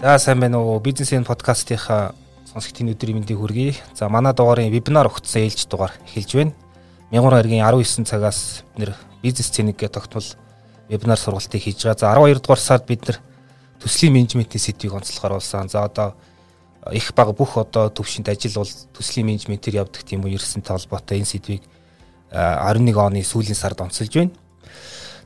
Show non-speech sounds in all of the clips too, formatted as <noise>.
За сайн байна уу? Бизнесийн подкастынхаа сонсогчдын өдрийн мэндийг хүргэе. За манай дугаарын вебинар өгсөн ээлж дугаар эхэлж байна. Мянган хэргийн 19 цагаас бид нэр бизнес цэник гэх тогтмол вебинар сургалтыг хийж байгаа. За 12 дугаар сард бид нэр төслийн менежментийн сэдвийг онцлохоор болсон. За одоо их бага бүх одоо төвшөнд ажил бол төслийн менежментээр явдаг тийм үү ерсэнтэй холбоотой энэ сэдвийг 11 оны сүүлийн сард онцолж байна.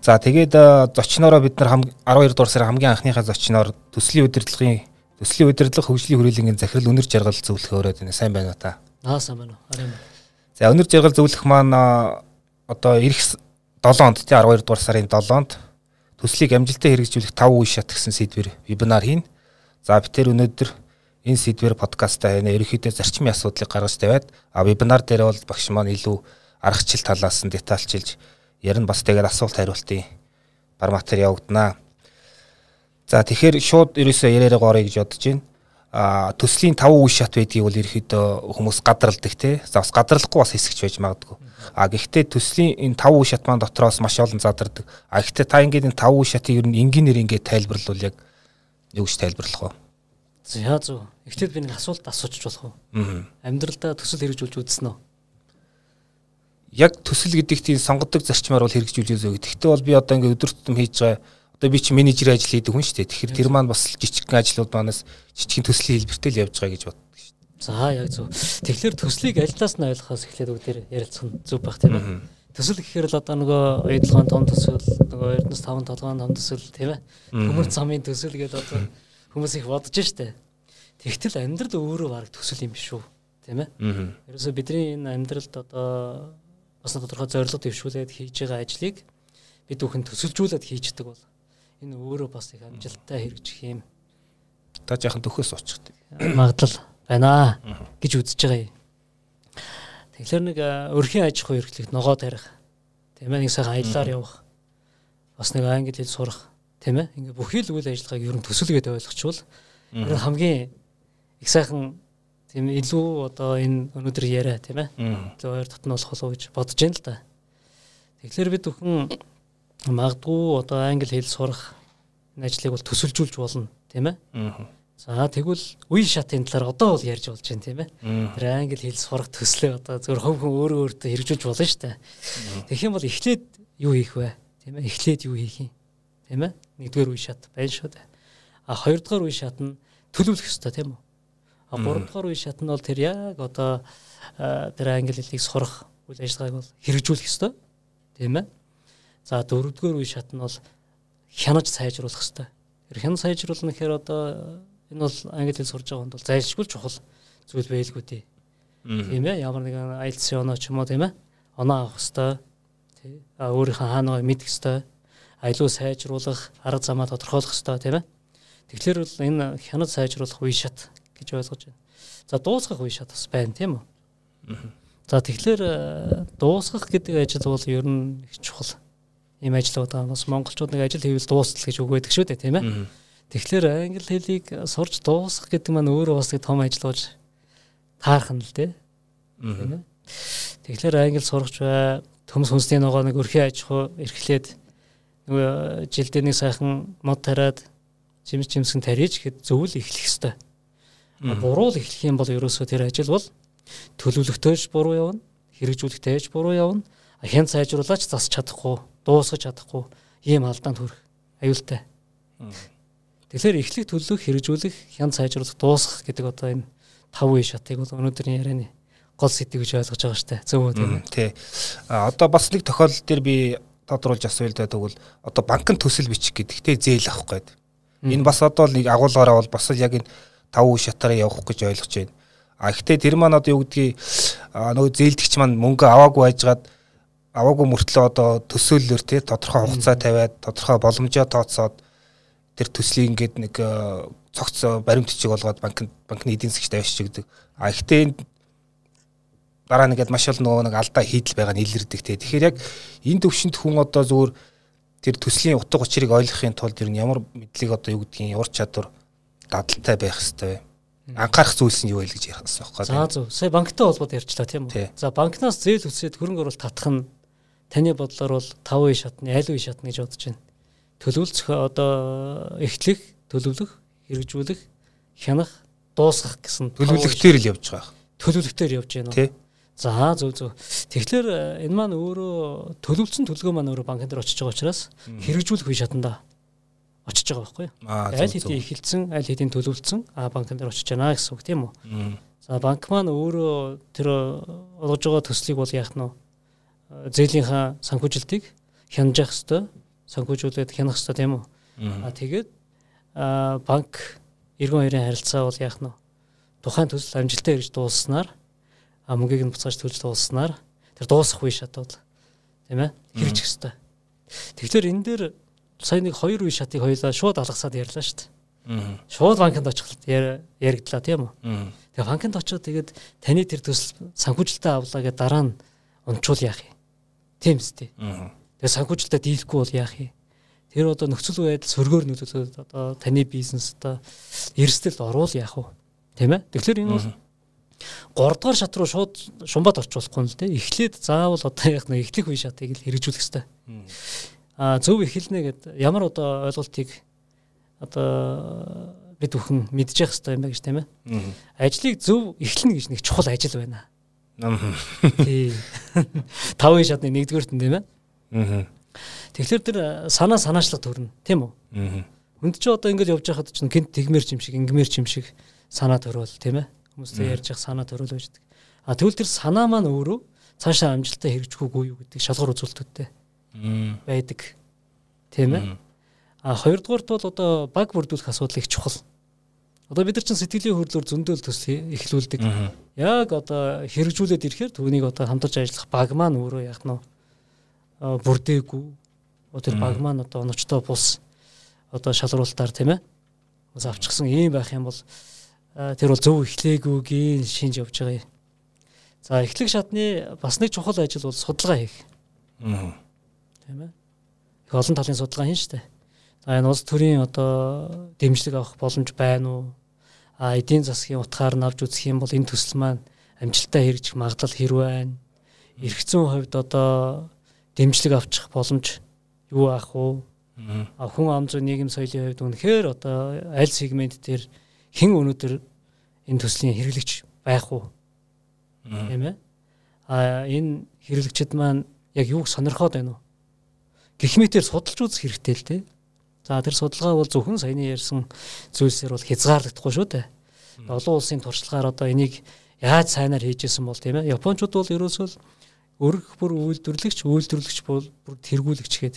За тэгээд э, зочноороо бид нар 12 дугаар сарын хамгийн анхныхаа зочноор төслийн удирдлагын төслийн удирдлага хөгжлийн хүрээлэнгийн захирал өнөр жаргал зөвлөх өрөөд байна. Сайн байна уу та? Аа сайн байна уу. Арай. За өнөр жаргал зөвлөх маань э, одоо эх 7-онд тий 12 дугаар сарын 7-онд төслийг амжилттай хэрэгжүүлэх 5 үе шат гэсэн сэдвэр вебинар хийн. За би тэр өнөөдөр энэ сэдвэр подкастаа хийнэ. Ерөнхийдөө зарчмын асуудлыг гаргаж тавиад а вебинар дээр бол багш маань илүү аргачлал талаас нь детальчилж ярина бас тэгээд асуулт хариултын бар материал явагдана. За тэгэхээр шууд ерөөсөө яриараа горё гэж бодож байна. А төслийн 5 үе шат байдгийг бол ерөөхдөө хүмүүс гадралдаг те. За бас гадралахгүй бас хэсэгч байж магадгүй. А гэхдээ төслийн энэ 5 үе шат маань дотроос маш олон задардаг. А гэхдээ та ингээд энэ 5 үе шатыг ер нь энгийнээр ингээд тайлбарлавал яг юу гэж тайлбарлах вэ? За зөв. Эхлээд би нэг асуулт асуучих болох уу? Аа. Амьдралдаа төсөл хэрэгжүүлж үзсэн үү? Яг төсөл гэдэг тийм сонгодог зарчмаар бол хэрэгжүүлж үзөө. Гэхдээ бол би одоо ингээд өдөр тутам хийж байгаа одоо би чи менежер ажил хийдэг хүн шүү дээ. Тэгэхээр тэр маань бас жижигхэн ажлууд манаас жижигхэн төслийн хэлбэртэй л явж байгаа гэж боддог шүү дээ. За яг зөв. Тэгэхээр төслийг аль талаас нь ойлгохоос эхлээд бүгдээр ярилцах нь зөв байх тийм ээ. Төсөл гэхээр л одоо нөгөө эдлогын том төсөл, нөгөө Эрдэнэс 5 толгойн том төсөл тийм ээ. Төмөр замын төсөл гэдэг одоо хүмүүс их бодож штэ. Тэгтэл амьдрал өөрөө баг төсөл юм биш үү? Тийм ээ. Ерөөсө бидний энэ амьдралд одоо бас тодорхой зорилго дэвшүүлээд хийж байгаа ажлыг бид бүхэн төсөлжүүлээд хийждэг бол энэ өөрөө бас их амжилттай хэрэгжих юм. Та жаахан төхөөс очихдаг. Магадлал байна гэж үзэж байгаа юм. Тэгэхээр нэг өрхийн аж ахуй эрхлэгт ногоо тарих. Тийм ээ нэг сайхан аяллаар явах. Бас нэг англи хэл сурах. Тийм ээ ингээ бүхий л үйл ажиллагааг ер нь төсөлгээд ойлгочвол хамгийн их сайхан Тийм илүү одоо энэ өнөөдөр яриа тийм ээ. Илүү хоёр татна болох болов гэж бодож байна л да. Тэгэхээр бид бүхэн магадгүй одоо англи хэл сурах энэ ажлыг бол төсөлжүүлж болно тийм ээ. За тэгвэл үе шатын талаар одоо бол ярьж болж байна тийм ээ. Тэр англи хэл сурах төслөө одоо зөвхөн хөв хүн өөрөө өөртөө хэрэгжүүлж болно шүү дээ. Тэгэх юм бол эхлээд юу хийх вэ? Тийм ээ. Эхлээд юу хийх юм? Тийм ээ. Нэгдүгээр үе шат байна шүү дээ. А хоёрдугаар үе шат нь төлөвлөх ёстой тийм үү? А гуравдугаар үе шат нь бол тэр яг одоо тэр англи хэлийг сурах үйл ажиллагааг бол хэрэгжүүлэх ёстой. Тийм ээ. За дөрөвдүгээр үе шат нь бол хянаж сайжруулах ёстой. Тэр хянаж сайжруулна гэхээр одоо энэ бол англи хэл сурж байгаа хүнд бол зайлшгүй чухал зүйл байлгүй дээ. Тийм ээ. Ямар нэгэн IELTS оноо ч юм уу тийм ээ. Оноо авах ёстой. Тий. А өөрийнхөө хаанаа мэдэх ёстой. Аялуу сайжруулах арга замаа тодорхойлох ёстой тийм ээ. Тэгэхээр бол энэ хянаж сайжруулах үе шат гэж ойлгож байна. За дуусгах үе шат бас байна тийм үү? За тэгэхээр э, дуусгах гэдэг ажил бол ер нь их чухал. Ийм ажил удаа бас монголчууд нэг ажил хийвэл дуустал гэж байдаг шүү дээ тийм ээ. Тэгэхээр англи хэлийг сурч дуусгах гэдэг маань өөрөө бас том ажил болж таарах нь л дээ. Тийм ээ. Тэгэхээр англи сурагч бай, төмс хүнсний ногоо нэг өрхийн аж ахуй эрхлээд нөгөө жилдээ нэг сайхан мод тариад жимс жимсгэн тарьж гэхэд зөвл эхлэх хэвээр Буруу л эхлэх юм бол ерөөсөө тэр ажил бол төлөвлөгтөөж буруу явна, хэрэгжүүлэхтэйж буруу явна. Хэн сайжруулаач засч чадахгүй, дуусгаж чадахгүй ийм алдаанд хүрэх аюултай. Тэгэхээр эхлэх төлөвлөх, хэрэгжүүлэх, хэн сайжруулах, дуусгах гэдэг одоо энэ тав үе шатыг бол өнөөдрийн ярианы гол сэдв гэж ойлгож байгаа штэ. Зөв үү тийм ээ. Тий. А одоо бас нэг тохиолдол дээр би тодруулж асууя л да тэгвэл одоо банкны төсөл бичих гэдэгтэй зээл авах гээд. Энэ бас одоо нэг агуулгаараа бол бас яг энэ тав үе шатаараа явах гэж ойлгож байна. А ихтэй тэр маань одоо юу гэдгийг нөгөө зээлдэгч маань мөнгө аваагүй байжгаад аваагүй мөртлөө одоо төсөөллөөр тий тодорхой хугацаа тавиад тодорхой боломжоо тооцоод тэр төслийг ингээд нэг цогц баримт бичиг болгоод банк банкны эдийн засгч тавьчих гэдэг. А ихтэй дараа нэгэд маш олон нөгөө нэг алдаа хийдэл байгаа нь илэрдэг тий. Тэгэхээр яг энэ төвшөнд хүн одоо зүгээр тэр төслийн утга учирыг ойлгохын тулд ер нь ямар мэдлэг одоо юу гэдгийг ямар чадвар дадалтай байх хэрэгтэй. Анхаарах зүйлс нь юу вэ гэж ярих хэрэгтэй байхгүй. За зөв. Сая банктай холбоод ярьчлаа тийм үү? За банкнаас зээл үсээд хөрөнгө оруулалт татах нь таны бодлоор бол 5 үе шатны аль үе шатны гэж бодож байна. төлөвлөх одоо эхлэх, төлөвлөх, хэрэгжүүлэх, хянах, дуусгах гэсэн төлөвлөгтөр л явж байгаа. төлөвлөгтөр явж байна уу? За зөв зөв. Тэгэхээр э, энэ маань өөрөө төлөвлөсөн төлгөө маань өөрөө банкн дээр очиж байгаа учраас хэрэгжүүлэх үе шатанда очиж байгаа байхгүй юу? Аль хэдийн эхэлсэн, аль хэдийн төлөвлөсөн а банкн дээр очиж байна гэсэн үг тийм үү? За банк маань өөрөө тэр олгож байгаа төслийг бол яах нь вэ? Э, Зээлийнхаа санхүүжилтийг хянаж явах хэвээр санхүүжүүлээд хянах хэвээр тийм үү? А тэгээд банк эргэн хоёрын харилцаа бол яах нь вэ? Тухайн төсөл амжилттай ирж дуулснаар а мөнгийг нь буцааж төлж дуулснаар тэр дуусах үе шатууд тийм ээ хэрэгжих хэвээр. Тэгэхээр энэ дээр сая нэг хоёр үе шатыг хоёулаа шууд алгасаад ярьлаа шүү дээ. Шууд банкнд очиход яар- яригдлаа тийм үү? Тэгээ банкнд очиод тэгээд таны тэр төсөл санхүүжилтээ авлаа гэдэг дараа нь унчвал яах юм? Тийм үстэй. Тэгээ санхүүжилтээ дийлэхгүй бол яах юм? Тэр одоо нөхцөл байдал сөргөөр нөлөөлөд одоо таны бизнес одоо эрсдэлд орвол яах вэ? Тийм ээ? Тэгэхээр энэ бол Мгм. 3 дугаар шат руу шууд шумбат орчуулахгүй л дээ. Эхлээд заавал одоо яах нь эхлэх үе шатыг л хэрэгжүүлэх хэрэгтэй. Зөв эхэлнэ гэд ямар одоо ойлголтыг одоо бид бүхэн мэдж явах хэрэгтэй юм байна гэж тийм ээ. Ажлыг зөв эхлэнэ гэж нэг чухал ажил байна. Тий. <laughs> Тавын шатны нэгдүгээрт нь тийм ээ. Тэгэхээр тэр э, санаа санаачлаг төрнө тийм үү? Хүнд чи одоо ингэж явж байхад чинь гинт тэгмэр чим шиг ингэмэр чим шиг санаа төрөөл тийм ээ. Хүмүүстэй ярьж явах санаа төрөөл байждаг. А тэгвэл тэр санаа маань өөрөө цаашаа амжилттай хэрэгжих үгүй юу гэдэг шалгуур үзүүлэлтүүдтэй Мгм. Байдаг. Тийм ээ. А хоёрдугаарт бол одоо баг бүрдүүлэх асуудал их чухал. Одоо бид нар чинь сэтгэлийн хөдлөөр зөндөөл төсөл эхлүүлдэг. Яг одоо хэрэгжүүлээд ирэхээр түүнийг одоо хамтарч ажиллах баг маань өөрөө яг нь бүрдээгүй. Тэр баг маань одоо оновчтой бус одоо шалруулалтаар тийм ээ. Бас авчихсан ийм байх юм бол тэр бол зөв эхлээгүйгийн шинж явж байгаа юм. За эхлэх шатны бас нэг чухал ажил бол судалгаа хийх. Тийм ээ. Их олон талын судалгаа хийн штэ. За энэ улс төрийн одоо дэмжлэг авах боломж байна уу? А эдийн засгийн утгаар нь авч үзэх юм бол энэ төсөл маань амжилттай хэрэгжих магадлал хэр байна? Ирэх зүйн хувьд одоо дэмжлэг авчих боломж юу ах вэ? Мгм. А хүн ам зүй нийгэм соёлын хувьд үнэхээр одоо аль сегмент дээр хэн өнөөдөр энэ төслийн хэрэглэгч байх уу? Тийм ээ. А энэ хэрэглэгчид маань яг юуг сонирхоод байна уу? Гэх мэтээр судалж үзэх хэрэгтэй л дээ. За тэр судалгаа бол зөвхөн саяны ярьсан зүйлсээр бол хязгаарлагдахгүй шүү дээ. Олон улсын туршлагаар одоо энийг яаж сайнаар хийжсэн бол тийм ээ. Япончууд бол ерөөсөө өргөх бүр үйлдвэрлэгч, үйлдвэрлэгч бол бүр тэргүүлэгч гээд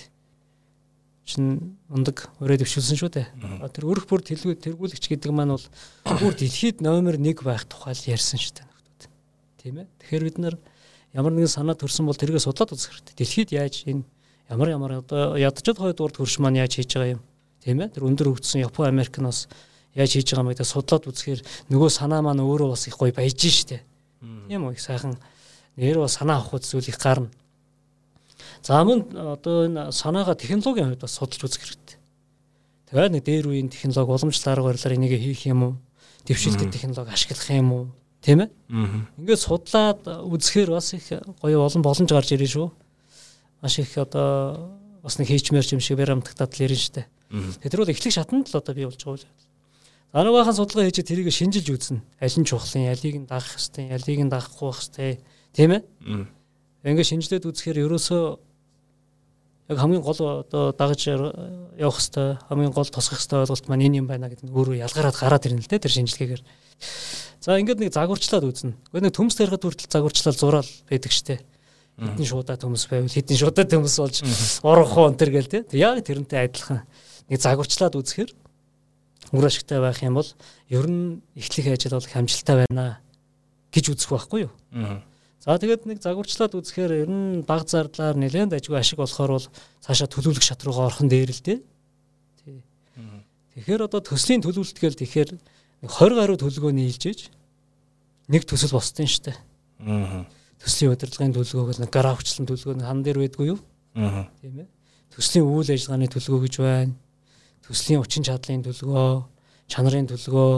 чин ундаг өрөө дэвшүүлсэн шүү дээ. Тэр өрх бүр тэргүү тэргүүлэгч гэдэг маань бол бүр дэлхийд номер 1 байх тухай л ярьсан шүү дээ нөхдүүд. Тийм ээ. Тэгэхээр бид нар ямар нэгэн санаа төрсөн бол тэргээ судлаад үзэх хэрэгтэй. Дэлхийд яаж энэ ямар ямар одоо ядчад хойд урд хөрш маань яаж хийж байгаа юм. Тийм ээ. Тэр өндөр хөгжсөн Япон Америк нь бас яаж хийж байгаа гэдэг судлаад үзэхээр нөгөө санаа маань өөрөө бас их гоё баяж штэ. Тийм үү? Их сайхан нэр бас санаа авах зүйл их гарна. За мөн одоо энэ санаага технологийн хувьд бас судалж үзэх хэрэгтэй. Тэгээд нэг дээр үеийн технологи уламжлал арга барилаар энийг хийх юм уу? Дэвшилтэд технологи ашиглах юм уу? Тийм ээ? Ингээд судлаад үзэхээр бас их гоё олон боломж гарч ирнэ шүү. Маш их одоо бас нэг хийчмээр юм шиг баримтагтаад л ирнэ штэ. Тэр бол эхлэх шатанд л одоо бий болж байгаа үл. За нэг бахан судалгаа хийж тэрийг шинжилж үзнэ. Аль нь чухлын, алийг нь дагах хэвтэй, алийг нь дагахгүй байх хэвтэй. Тийм ээ? Мгм. Ингээд шинжилээд үзэхээр ерөөсөө яг хамгийн гол одоо дагаж явах хэвтэй, хамгийн гол тусгах хэвтэй ойлголт маань энэ юм байна гэдэг нь өөрөө ялгараад гараад ирнэ л дээ тэр шинжилгээгээр. За ингээд нэг загварчлаад үзнэ. Гэхдээ нэг төмс тарихад хүртэл загварчлал зураал байдаг штэ. Хитэн шуудаа төмс байвал хитэн шуудаа төмс болж урах уу энэ төр гэл тэ. Яг тэрнтэй адилхан нэг загварчлаад үзэхээр үр ашигтай байх юм бол ер нь эхлэх ажил бол их амжилттай байна гэж үзэх байхгүй юу? За тэгээд нэг загварчлаад үзэхээр ер нь баг зардлаар нэлээд ажгүй ашиг болохоор бол цаашаа төлөвлөх шат руугаа орхон дээр л. Тий. Тэгэхээр одоо төслийн төлөвлөлт гээл тэгэхээр нэг 20 гаруй төлөвлөгөө нийлж иж нэг төсөл босдсон шүү дээ. Төслийн удирдлагын төлөвлөгөө гэл нэг графчлан төлөвлөгөө нь хан дээр байдгүй юу? Мгм. Тийм ээ. Төслийн үйл ажиллагааны төлөвлөгөө гэж байна. Төслийн хүчин чадлын төлөвлөгөө, чанарын төлөвлөгөө,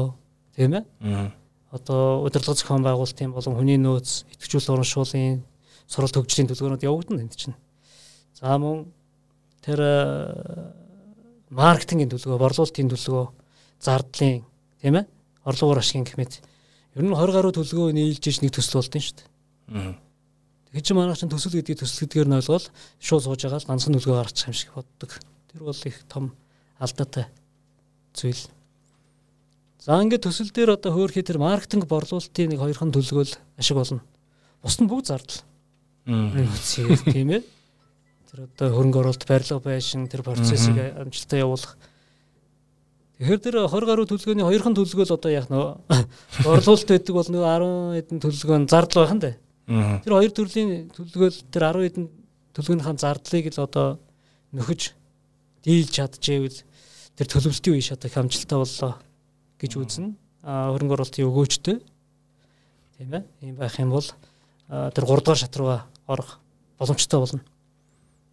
тийм ээ? Мгм. одоо удирдлага зохион байгуулалтын болон хүний нөөц, идэвхжүүл урамшууллын суралт хөгжлийн төлөвлөгөөнүүд явагдана энд чинь. За мөн тэр э, маркетингийн төлөвлөгөө, борлуулалтын төлөвлөгөө, зардлын тийм ээ орлогоор ашигын гэмэд ер нь 20 гаруй төлөвлөгөө нийлж иж нэг төсөл болдсон шүү дээ. Тэгэхээр чи манайх чинь төсөл гэдгийг төсөл гэдгээр нь ойлгоод шууд сууж байгаа л ганцхан төлөвлөгөө гаргачих юм шиг боддог. Тэр бол их том алдаатай зүйл. За ингээд төсөл дээр одоо хөөрхий тэр маркетинг борлуулалтын нэг хоёрхан төлөвлөгөөл ашиг болно. Бус нь бүгд зардал. Аа. <laughs> Тийм ээ. Тэр одоо хөрөнгө оруулалт барилга байшин тэр процессыг амжилттай явуулах. Тэгэхээр тэр 20 гаруй төлөвлөгөөний хоёрхан төлөвлөгөө л одоо яг нөө <laughs> борлуулалт байдаг бол нөө 10 хэдэн төлөвлөгөө нь зардал байх нь дээ. Тэр хоёр төрлийн төлөвлөгөөл тэр 10 хэдэн төлөвлөгөөнийхэн зардлыг л одоо нөхөж дийлж чадчихвэл тэр төлөвлөлтийн үе шатах амжилттай боллоо гэж үзнэ. А хөрөнгө оруулалтын өгөөжтэй тийм ээ. Ийм байх юм бол тэр 3 дугаар шат руугаа орох боломжтой болно.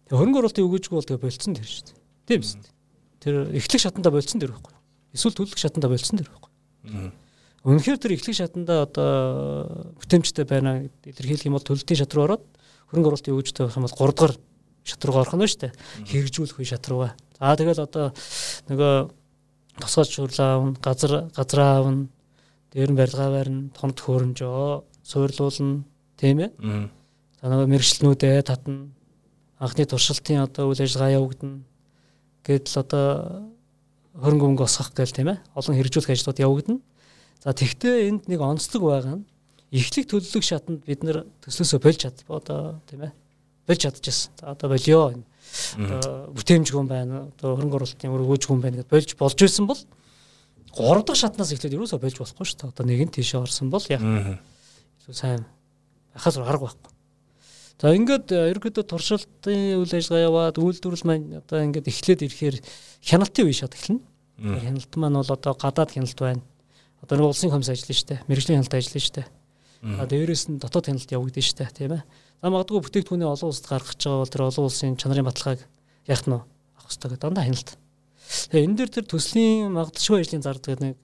Тэгээ хөрөнгө оруулалтын өгөөжгүй бол тэгээ болцсон дээр шүү дээ. Тийм биз дээ. Тэр эхлэх шатанда болцсон дээр байхгүй. Эсвэл төлөх шатанда болцсон дээр байхгүй. Үнэхээр тэр эхлэх шатанда одоо бүтэмжтэй байна илэрхийлэх юм бол төлөлтийн шат руу ороод хөрөнгө оруулалтын өгөөжтэй байх юм бол 3 дугаар шат руугаа орох нь шүү дээ. Хэрэгжүүлэх үе шат руугаа. За тэгэл одоо нөгөө тосгож шуурлаа авна, газар газраа авна, дээр нь барилгаа барина, тоног хөрөмжөө суурлуулна, тийм ээ. За нөгөө мэрэгчлэнүүдээ татна. Анхны туршилтын одоо үйл ажиллагаа явагдана. Гэтэл одоо хөрөнгө мөнгө осгох гээл тийм ээ. Олон хэрэгжүүлэх ажлууд явагдана. За тэгтээ энд нэг онцлог байгаа нь эхлэх төлөвлөх шатанд бид нэр төслөөсөө болж чад одоо тийм ээ. Болж чадчихсан. За одоо болио одоо бүтээмж хүн байна одоо хөрөнгө оруулалтын өргөөж хүн байна гэж болж болж исэн бол 3 дахь шатнаас эхлээд юусоо болж болохгүй шүү дээ. Одоо нэг нь тийшээ орсон бол яг илүү сайн. Байхаас арга байхгүй. За ингээд ерөөдөө туршилтын үйл ажиллагаа яваад үйлдвэрлэл маань одоо ингээд эхлээд ирэхээр хяналтын үе шат эхэлнэ. Хяналт маань бол одоо гадаад хяналт байна одоо нэг улсын комисс ажиллана штэ мэрэгжлийн хяналт ажиллана штэ. А дээрээс нь дотоод хяналт явагдана штэ тийм ээ. За магадгүй бүтээгдэхүүний олон улсад гаргаж байгаа бол тэр олон улсын чанарын баталгааг яах нь авах хэрэгтэй гэдэг дандаа хяналт. Тэгээ энэ дээр тэр төслийн магадaltaй ажлын зардаг нэг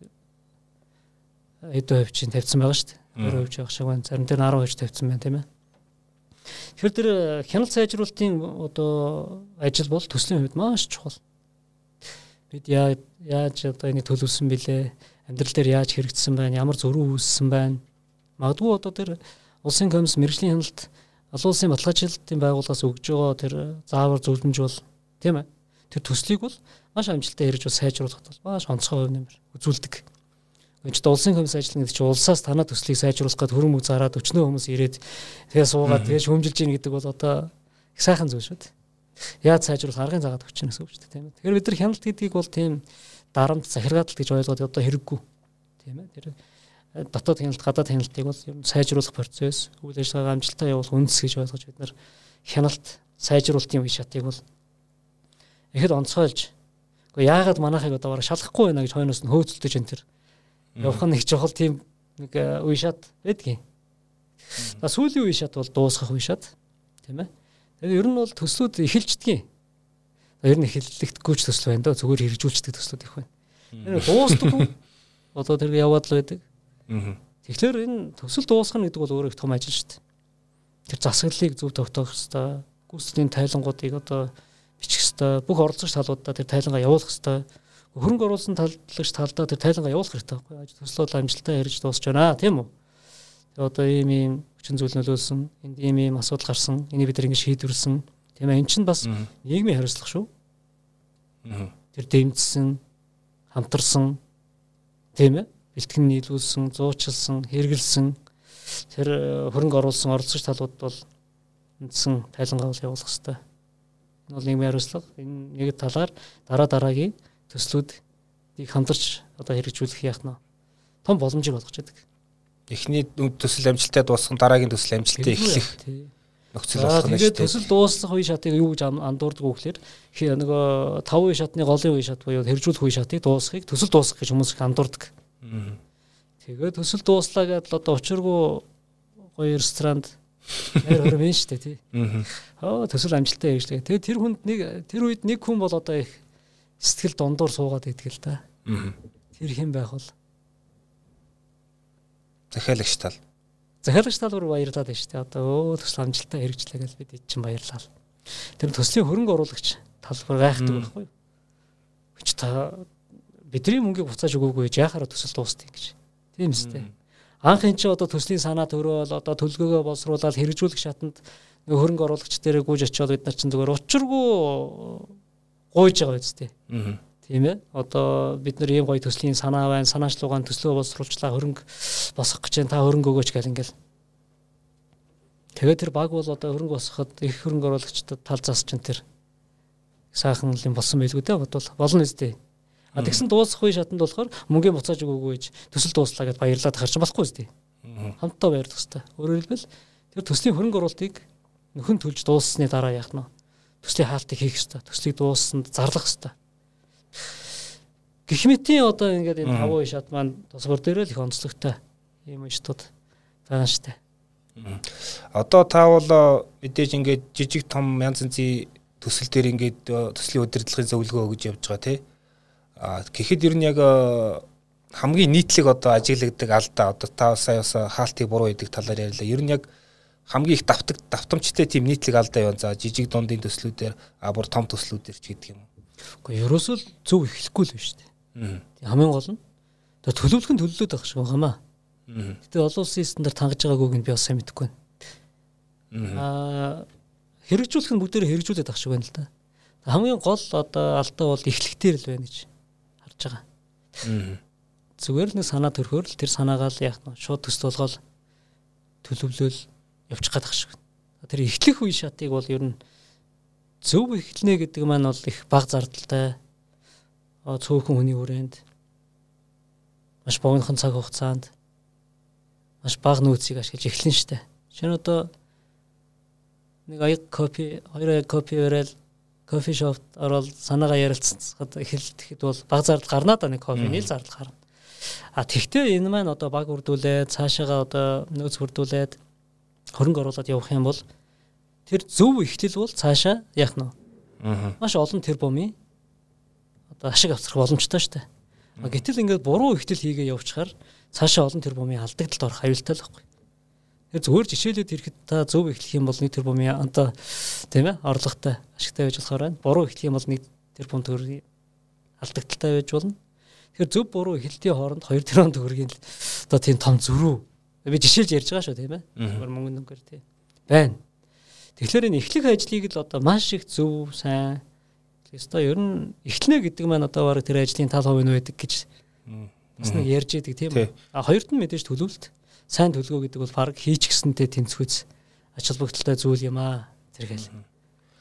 хэдэн хувь чинь тавьсан байгаа штэ. 20% явах шиг байна. Зарим дээр 10% тавьсан байна тийм ээ. Тэгэхээр тэр хяналт сайжруулалтын одоо ажил бол төслийн хувьд маш чухал. Бид яаж одоо энийг төлөвлөсөн бilé амьдрал дээр яаж хэрэгжсэн байна, ямар зөрүү үүссэн байна. Магадгүй одоо тэр улсын комисс мэрэгжлийн хяналт олон улсын баталгаажлалтын байгууллагаас өгж байгаа тэр заавар зөвлөмж бол тийм ээ. Тэр төслийг бол маш амжилттай хэрэгж бол сайжруулахад бол маш онцгой хувь нэмэр үзүүлдэг. Энд улсын комисс ажиллана гэдэг чинь улсаас танаа төслийг сайжруулах гэдэг хөрөнгө зараад өчнөө хүмүүс ирээд тэгээ суугаад тэгээ шүүмжилж ийн гэдэг бол одоо их сайхан зүйл шүү дээ. Яаж сайжруулах аргын заагаад өгч гэсэн үг шүү дээ тийм ээ. Тэгэхээр бид нар хяналт гэдгийг бол тийм дарамт захиргаатал гэж ойлгоод одоо хэрэггүй. Тийм ээ. Тэр дотоод хяналт, гадаад хяналтыг бол ер нь сайжруулах процесс, үйл ажиллагаа амжилттай явуулах үндэс гэж ойлгож бид нар хяналт сайжруулалтын үе шатыг бол ихэд онцгойлж үгүй яагаад манайхыг одоо бараг шалахгүй байна гэж хойноос нь хөөцөлдөж энэ тэр явах нь их чухал тийм нэг э, үе шат байдгийн. Сүүлийн үе шат бол дуусгах үе шат тийм ээ. Тэгэхээр ер нь бол төслүүд эхэлждгийг Ер нь эхлэлтэхгүй ч төсөл байна да зүгээр хэрэгжүүлждэг төслүүд их байна. Дуустдаггүй. <laughs> Одоо тэр яваад л байдаг. Тэгэхээр энэ төсөл дуусгах гэдэг бол өөрөө их том ажил шүү дээ. Тэр засаглалыг зөв тогтоох хэрэгтэй. Гүйцэтгэлийн тайлангуудыг одоо бичих хэрэгтэй. Бүх оролцогч талуудаа тэр тайлангаа явуулах хэрэгтэй. Хөрөнгө оруулсан таллагч талдаа тэр тайлангаа явуулах хэрэгтэй байхгүй. Төслөд амжилттай ярьж дуусч байна тийм үү? Тэгээ одоо ийм ийм хүчин зүйл нөлөөлсөн, энд ийм ийм асуудал гарсан, энийг бид нар ингэ шийдвэрлсэн Тийм ээ эн чинь бас нийгмийн хариуцлага шүү. Тэр дэмжсэн, хамтарсан тийм ээ бэлтгэн нийлүүлсэн, зуучилсан, хэрэгэлсэн тэр э, хөрөнгө оруулсан оролцогч талууд бол үндсэн тайлангаа явуулах хэрэгтэй. Энэ бол нийгмийн хариуцлага. Энэ нэг талаар дараа дараагийн төслүүдийг хамтарч одоо хэрэгжүүлэх яах нь том боломжийг олгож байдаг. Эхний төсөл амжилттай дуусгах дараагийн төсөл амжилттай эхлэх нөхцөл болох нь шүү дээ. Төсөл дуусах үе шатыг юу гэж андуурдаг вэ гэхээр нөгөө 5 үе шатны голын үе шат буюу хэрэгжүүлэх үе шатыг дуусгахыг төсөл дуусгах гэж хүмүүс их андуурдаг. Тэгээд төсөл дууслаа гэдэл одоо учиргүй гоё ресторанд нэр хөрмөн шүү дээ тий. Аа төсөл амжилттай хэрэгжлээ. Тэгээд тэр хүнд нэг тэр үед нэг хүн бол одоо их сэтгэл дундуур суугаад идэх л да. Тэр хэн байх бол захиалагч тал. Захиалагч тал руу баярлаад байна шүү дээ. Одоо өө төсөл амжилттай хэрэгжлээ гэж бид эд чинь баярлаа. Тэр төслийн хөрөнгө оруулагч талбар гайхдаг байхгүй юу? Гэж та бидний мөнгийг буцааж өгөөгүй яахаараа төсөл дуустыг гэж. Тийм үстэй. Анх энэ чи одоо төслийн санаа төрөөл одоо төлгөөгөө боловсруулаад хэрэгжүүлэх шатанд хөрөнгө оруулагч дээрээ гүйж очиод бид нар чинь зүгээр учиргүй гуйж байгаа үстэй. Тийм ээ. Одоо бид нар ийм гоё төслийн санаа байна, санаачлуугаан төслөө боловсруулчлаа хөрөнгө босгох гэж та хөрөнгө өгөөч гэл ингээл. Тэгээд тэр баг бол одоо хөрөнгө босгоход их хөрөнгө оруулагчдад тал зас чинь тэр сайхан юм болсон байлгүй дээ бодвол болно үстэй. А тэгсэн дуусах үе шатанд болохоор мөнгө буцааж өгөөгүй гэж төсөл дууслаа гэдээ баярлаад харж болохгүй үстэй. Хамтдаа баярлах хэрэгтэй. Өөрөөр хэлбэл тэр төслийн хөрөнгө оруулалтыг нөхөн төлж дууссаны дараа яах нь төслийн хаалтыг хийх хэрэгтэй. Төслийг дууссанд зарлах хэрэгтэй. Гэх мэтийн одоо ингээд энэ үе шат маань тусгар дээр л их онцлогтой юм штууд байгаа штэ. Одоо та бол мэдээж ингээд жижиг том янз янзын төсөл дээр ингээд төслийн удирдлагын зөвлөгөө өгж явж байгаа тий. А гэхэд ер нь яг хамгийн нийтлэг одоо ажиглагддаг алдаа одоо та сая бас хаалтыг буруу идэг талаар ярьлаа. Ер нь яг хамгийн их давтаг давтамжтай тийм нийтлэг алдаа юу за жижиг дундын төслүүдээр а бүр том төслүүдээр ч гэдэг юм. Уу ерөөсөө зөв эхлэхгүй л байна шүү дээ. Хамгийн гол нь төлөвлөх нь төлөвлөд байх шиг байгаамаа. Гэтэ олон улсын стандарт хангаж байгаагүйг нь би бас сайн мэдэхгүй байна. Аа хэрэгжүүлэх нь бүгдээр хэрэгжүүлээд байх шиг байна л да. Хамгийн гол одоо алдаа бол эхлэхтэр л байна гэж байгаа. Зүгээр л нэг санаа төрхөөр л тэр санаагаа л яах нь шууд төс болгоол төлөвлөөл явчих гадах шиг. Тэр эхлэх үе шатыг бол ер нь зөв эхлэнэ гэдэг маань бол их баг зардалтай. Цөөхөн хүний хүрээнд маш богинохон цаг хугацаанд маш бага нөөцийг ашиглаж эхлэн штэ. Шинэ одоо нэг аяг копи, хоёр аяг копи өрөөл кофе шопт ороод санаагаа ярилцсад эхэлдэхэд бол баг зардал гарнаа да нэг кофений зардал гарна. А тэгтээ энэ маань одоо баг үрдүүлээд цаашаага одоо нөөц хүрдүүлээд хөрөнгө оруулаад явах юм бол тэр зөв ихтэл бол цаашаа яах нь маш олон тэр бомын одоо ашиг авчрах боломжтой шүү дээ. Гэтэл ингээд буруу ихтэл хийгээ явуучаар цаашаа олон тэр бомын алдагдлалд орох аюултай л байхгүй. Тэр зүгээр жишээлээд ирэхэд та зөв эхлэх юм бол нэг тэр бумын одоо тийм ээ орлоготой ашигтай байж болохоор байна. Буруу эхлэх юм бол нэг тэр бум төгрөгийн алдагдaltaй байж болно. Тэгэхээр зөв буруу эхлэлтийн хооронд 2 тэрбум төгрөгийн одоо тийм том зөрүү. Би жишээлж ярьж байгаа шүү тийм ээ. Мөнгө нүгээр тийм. Байна. Тэгэхээр энэ эхлэх ажлыг л одоо маш их зөв сайн Тэсто ер нь эхлэнэ гэдэг маань одоо баг тэр ажлын тал хувь нь байдаг гэж бас нэг ярьж идэг тийм үү. А хоёрт нь мэдээж төлөвлөлт сайн төлгөө гэдэг бол баг хийч гисэнтэй тэнцвэц ач холбогдолтой зүйл юм аа зэрэгэл.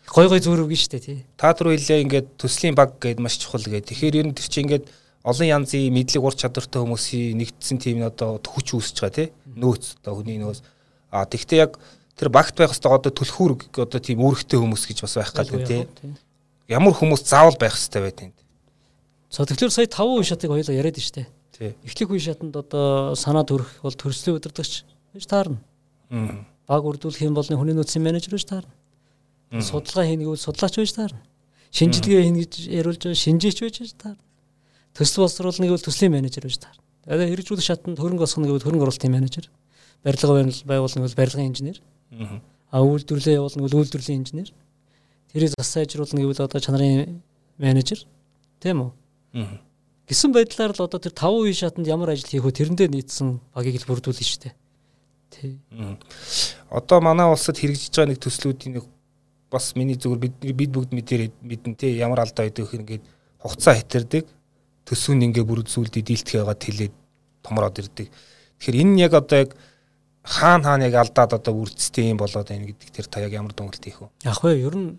Гой гой үгүй шүү дээ тий. Та түр хэлээ ингээд төслийн баг гэдээ маш чухал гэдэг. Тэгэхээр ер нь тэр чинь ингээд олон янзын мэдлэг ур чадвартай хүмүүсийн нэгдсэн тийм одоо хүч үүсэж байгаа тий. Нөөц одоо хүний нөөц. А тэгвэл яг тэр багт байх хэвээр одоо түлхүүр одоо тийм үүрэгтэй хүмүүс гэж бас байх гал тий. Ямар хүмүүс заавал байх хэвээр байт энд. За тэгэхээр сая 5% шатыг хоёулаа яриад штэ. Эхлэх үе шатанд одоо санаа төрөх бол төрслөө удирдагч гэж таарна. Баг үрдүүлэх юм бол хүний нөөцийн менежер гэж таарна. Судалгаа хийнэ гэвэл судлаач байж таарна. Шинжилгээ хийнэ гэж яриулж байгаа шинжээч байж таарна. Төсөл боловсруулна гэвэл төслийн менежер байж таарна. Одоо хэрэгжүүлэх шатанд хөрөнгө босгоно гэвэл хөрөнгө оруулалтын менежер. Барилга байгуулна гэвэл барилгын инженер. А үйлдвэрлэлээ явуулна гэвэл үйлдвэрлэлийн инженер. Тэрийг зас сайжруулна гэвэл одоо чанарын менежер. Тийм үү? Гэсэн байдлаар л одоо тэр 5 үе шатанд ямар ажил хийх вэ тэрэндээ нийцсэн багийг л бүрдүүлнэ шүү дээ. Тий. Одоо манай улсад хэрэгжиж байгаа нэг төслүүдийн нэг бас миний зүгээр бид бид бүгд мэдээр мэдэн тий ямар алдаа өгөх ингээд хугацаа хэтэрдэг төсвөн ингээ бүр зүйлдээ дийлтгэж байгаа тэлээд томроод ирдэг. Тэгэхээр энэ нь яг одоо яг хаана хаана яг алдаад одоо үрдцтэй юм болоод байна гэдэг тэр та яг ямар дүнэлт хийх вэ? Яг вэ ер нь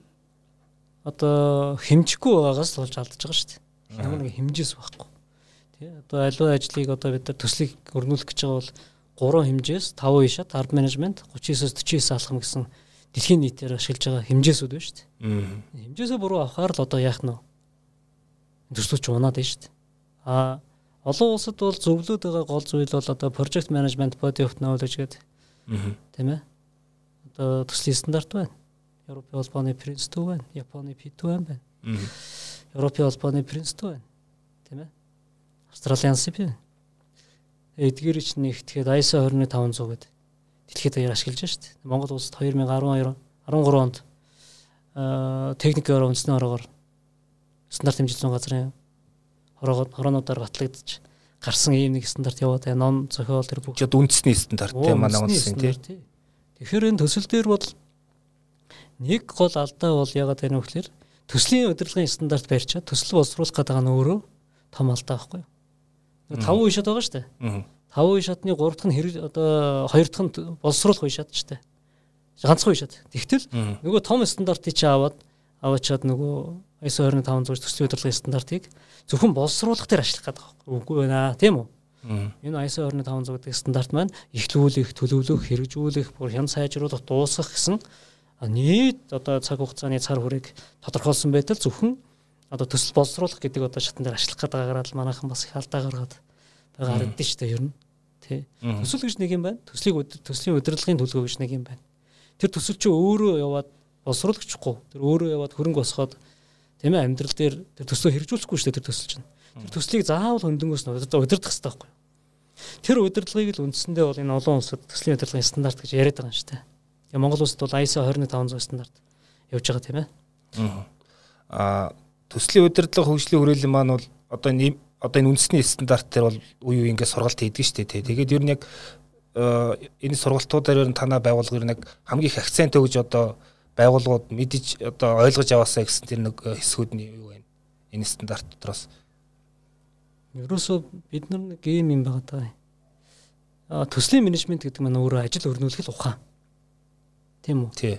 одоо хэмжихгүй байгаагаас болж алдаж байгаа шүү дээ ямар нэг хэмжээс байхгүй. Тий одоо аливаа ажлыг одоо бид нар төслийг өрнүүлэх гэж байгаа бол гурван хэмжээс 5 ишат ард менежмент 39-оос 49 алхам гэсэн дэлхийн нийтээр ашиглаж байгаа хэмжээсүүд байна шүү дээ. Хэмжээсээ буруу авахаар л одоо яах нь вэ? Төслөч унаад байна шүү дээ. А олон улсад бол зөвлөд байгаа гол зүйл бол одоо project management body of knowledge гэдэг. Тийм ээ. Одоо төслийн стандарт байна. Европын холбооны Prince2 байна, Японы P2 байна. Европын холбооны принцтэй байна. Тийм ээ. Австралийн СП. Эдгээр чинь нэгтгэхэд ISO 21500 гэдэг дэлхийд даяар ашиглаж байна шүү дээ. Монгол улсад 2012 13 онд аа техникийн орон үндэсний ороогоор стандарт хэмжил зүүн газрын хороонуудаар батлагдчих гарсан ийм нэг стандарт яваад байна. Ном зохиол тэр бүх. Жод үндэсний стандарт тийм манай үндэсний тийм. Тэгэхээр энэ төсөл дээр бол нэг гол алдаа бол ягаад байна вэ гэхээр төслийн удирдлагын стандарт барьчаад төсөл боловсруулах гэдэг нь өөрөө том алдаа байхгүй юу? Таван үе шат байгаа шүү дээ. Таван үе шатны гурав дахь нь хэрэг одоо хоёр дахь нь боловсруулах үе шат шүү дээ. Ганцхан үе шат. Тэгтэл нөгөө том стандартыг чи аваад аваачаад нөгөө ISO 25500 төслийн удирдлагын стандартыг зөвхөн боловсруулах дээр ажиллах гэдэг байгаа. Үгүй байна тийм үү? Энэ ISO 25500 гэдэг стандарт маань ихлүүлэх, төлөвлөх, хэрэгжүүлэх, бүр хян сайжруулах, дуусгах гэсэн нийт одоо цаг хугацааны цар хүрээг тодорхойлсон байтал зөвхөн одоо төсөл боловсруулах гэдэг одоо шатан дээр ажиллах гэдэг агаараа л манайхан бас их алдаа гаргаад байгаа харагдсан шүү дээ ер нь. Тэ. Төсөл гэж нэг юм байна. Төслийг төслийн удирдлагын төлгөө гэж нэг юм байна. Тэр төсөл чи өөрөө яваад боловсруулагчгүй. Тэр өөрөө яваад хөрөнгө босгоод тийм ээ амьдрал дээр тэр төслөө хэрэгжүүлэхгүй шүү дээ тэр төсөл чинь. Тэр төслийг заавал хөндөнгөөс нь удирдах хэрэгтэй байхгүй юу? Тэр удирдлагыг л үндсэндээ бол энэ олон улсад төслийн удирдлагын стандарт гэж яриад байгаа юм шүү дээ. Тэгээ Монгол улсад бол ISO 21500 стандарт явж байгаа тийм ээ. Аа төслийн удирдлага хөгжлийн хүрээлэн маань бол одоо энэ одоо энэ үндэсний стандарт дээр бол үе үе ингээд сургалт хийдэг шүү дээ. Тэгээд ер нь яг энэ сургалтуудаар ер нь танаа байгуулга ер нь хамгийн их акцент өгж одоо байгууллагууд мэдж одоо ойлгож яваасаа гэсэн тэр нэг э, хэсгүүд нь юу вэ? Энэ стандарт дотроос. Ерөөсөө бид нар нэг юм юм байгаа даа. А төслийн менежмент гэдэг маань өөрөө ажил өрнүүлэх ухаан. Тийм үү? Тий.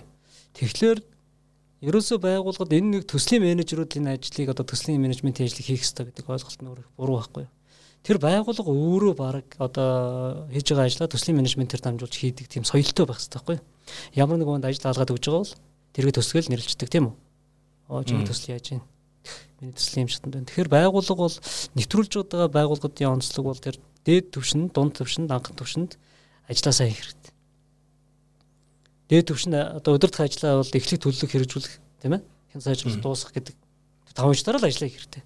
Тэгэхээр ерөөсөө байгууллагад энэ нэг төслийн менежерүүд энэ ажлыг одоо төслийн менежментийн ажлыг хийх хэрэгтэй гэдэг ойлголт нь өөрөө буруу байхгүй юу? Тэр байгууллага өөрөө баг одоо хийж байгаа ажлаа төслийн менежментээр дамжуулж хийдэг тийм соёлтой байх хэрэгтэй байхгүй? Ямар нэг хүнд ажил алгаад өгж байгаа бол тэргээ төсгөл нэрлждэг тийм үү? Оо чи төсөл яаж юм? Миний төслийн юм шатанд байна. Тэгэхээр байгууллага бол нэвтрүүлж байгаа байгууллагуудын онцлог бол тэр дээд түвшинд, дунд түвшинд, анхан түвшинд ажилласаа хийх хэрэгтэй. Дээд түвшинд одоо удирдах ажлаа бол эхлэх төлөлөг хэрэгжүүлэх тийм ээ? Хэн сайжруулах дуусгах гэдэг таван жтаар л ажиллаа хийх хэрэгтэй.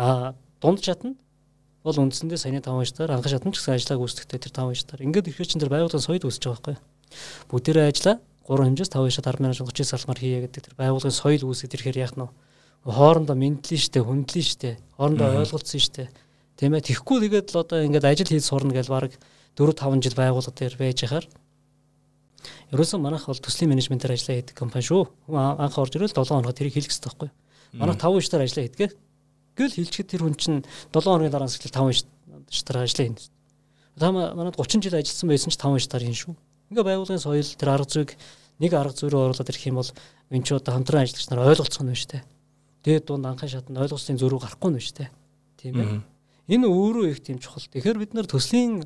Аа дунд шатнд бол үндсэндээ саяны таван жтаар анхан шатнд ч гэсэн ажиллааг үүсгэхдээ тэр таван жтаар. Ингээд ихээр чин тэр байгууллагын соёл үүсэж байгаа байхгүй бүгдээрээ ажиллаа 3 хэмжээс 5 хэмжээ 10 мянган 30 салмаар хийе гэдэг тэр байгууллагын соёл үүсгэж ирэхээр яах нь хоорондоо мэдлэн штэ хүндлэн штэ хоорондоо ойлголцсон штэ тийм ээ тэгэхгүй тэгээд л одоо ингээд ажил хийж сурна гэж баг 4 5 жил байгууллага дээр байж хахаар ерөөсөн манайх бол төслийн менежментээр ажиллаа хийдэг компани шүү. Анх орж ирэл 7 хоногт тэрийг хэрэгтэй байхгүй. Манайх 5 штаар ажиллаа хийдэг. Гэл хилчихэд тэр хүн чинь 7 хоногийн дараа нь 5 штаар ажиллаа хийнэ. Одоо манайд 30 жил ажилласан байсан ч 5 штаар хийн шүү. Ингээ байгууллагын соёл тэр арга зүйг нэг арга зүй рүү оруулаад ирэх юм бол энэ ч одоо хамтран ажиллагч нар ойлголцох нь байна шүү дээ. Тэгээд дунд анхаа шатанд ойлголцын зөрүү гарахгүй нь байна шүү дээ. Тийм ээ. Энэ өөрөө их тийм чухал. Тэгэхээр бид нар төслийн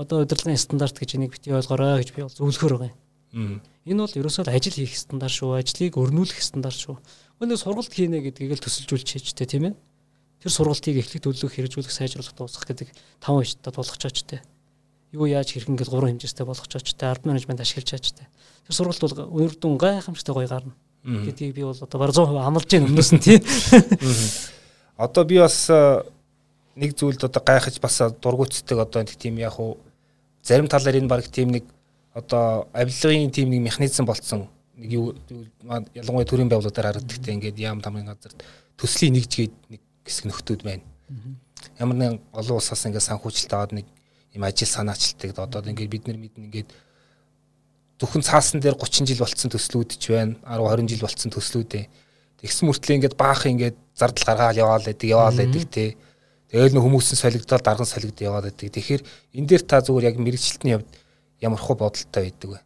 одоо удирдлагын стандарт гэж энийг бити ойлгоорой гэж би бол зөвлөхөр байгаа юм. Энэ бол ерөөсөө ажил хийх стандарт шүү, ажлыг өрнүүлэх стандарт шүү. Өнөө сургалт хийнэ гэдгийг л төсөлжүүлж хийжтэй тийм ээ. Тэр сургалтыг эхлэх төлөвлөх хэрэгжүүлэх сайжруулах дуусгах гэдэг таван болгочооч тээ юу яаж хэрхэн гэж гурван хэмжээстэй болгоч очтой ард менежмент ашиглаж чаажтай. Тэр сургалт бол өөр дүн гайхамшигтай гоё гарна. гэдгийг би бол одоо бараг 100% амлаж байна өмнөөс нь тий. Одоо би бас нэг зүйлд одоо гайхаж бас дургуутдаг одоо нэг тийм яг уу зарим талаар энэ баг тийм нэг одоо авилгын тийм нэг механизм болцсон нэг юу ялангуяа төрийн байгууллагаар харагддаг ингээд яам тамгийн газар төслийн нэгжгээд нэг хэсэг нөхдүүд байна. Ямар нэгэн олон улсаас ингээд санхүүжилт аваад нэг юм ажил санаачилтыг одоо ингээд бид нар мэднэ ингээд зөвхөн цаасан дээр 30 жил болцсон төслүүд ч байна 10 20 жил болцсон төслүүд ээ тэгсэн мөртлөө ингээд баах ингээд зардал гаргаал яваал байдаг яваал байдаг тий Тэгэл нөх хүмүүсийн солигдоод дарган солигд яваад байдаг. Тэгэхээр энэ дээр та зүгээр яг мэрэгчлэлтний хувьд ямар хөө бодолтой байдаг вэ?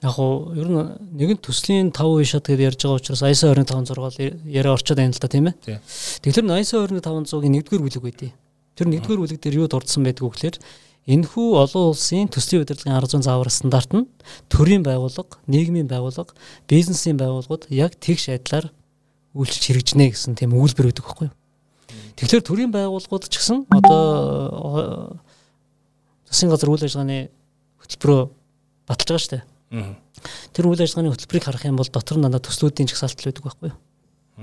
Яг уу ер нь нэгэн төслийн 5 үе шат гэдээ ярьж байгаа учраас ISO 25506 яриа орчод байна л да тийм ээ. Тэгэхээр ISO 25500-гийн нэгдүгээр бүлэг байдیں۔ Тэр нэгдүгээр бүлэг дээр юу дурдсан байдг вэ гэхээр энэхүү олон улсын төслийн удирдлагын арга зүйн заавар стандарт нь төрийн байгууллага, нийгмийн байгууллага, бизнесийн байгууллагууд яг тэгш адилаар үйлчлж хэрэгжинэ гэсэн тийм өгүүлбэр өгдөг байхгүй юу? Тэгэхээр төрийн байгууллагууд ч гэсэн одоо засгийн газар үйл ажиллагааны хөтөлбөрөө баталж байгаа шүү дээ. Тэр үйл ажиллагааны хөтөлбөрийг харах юм бол дотор нь дандаа төслүүдийн жагсаалтал байдаг байхгүй юу?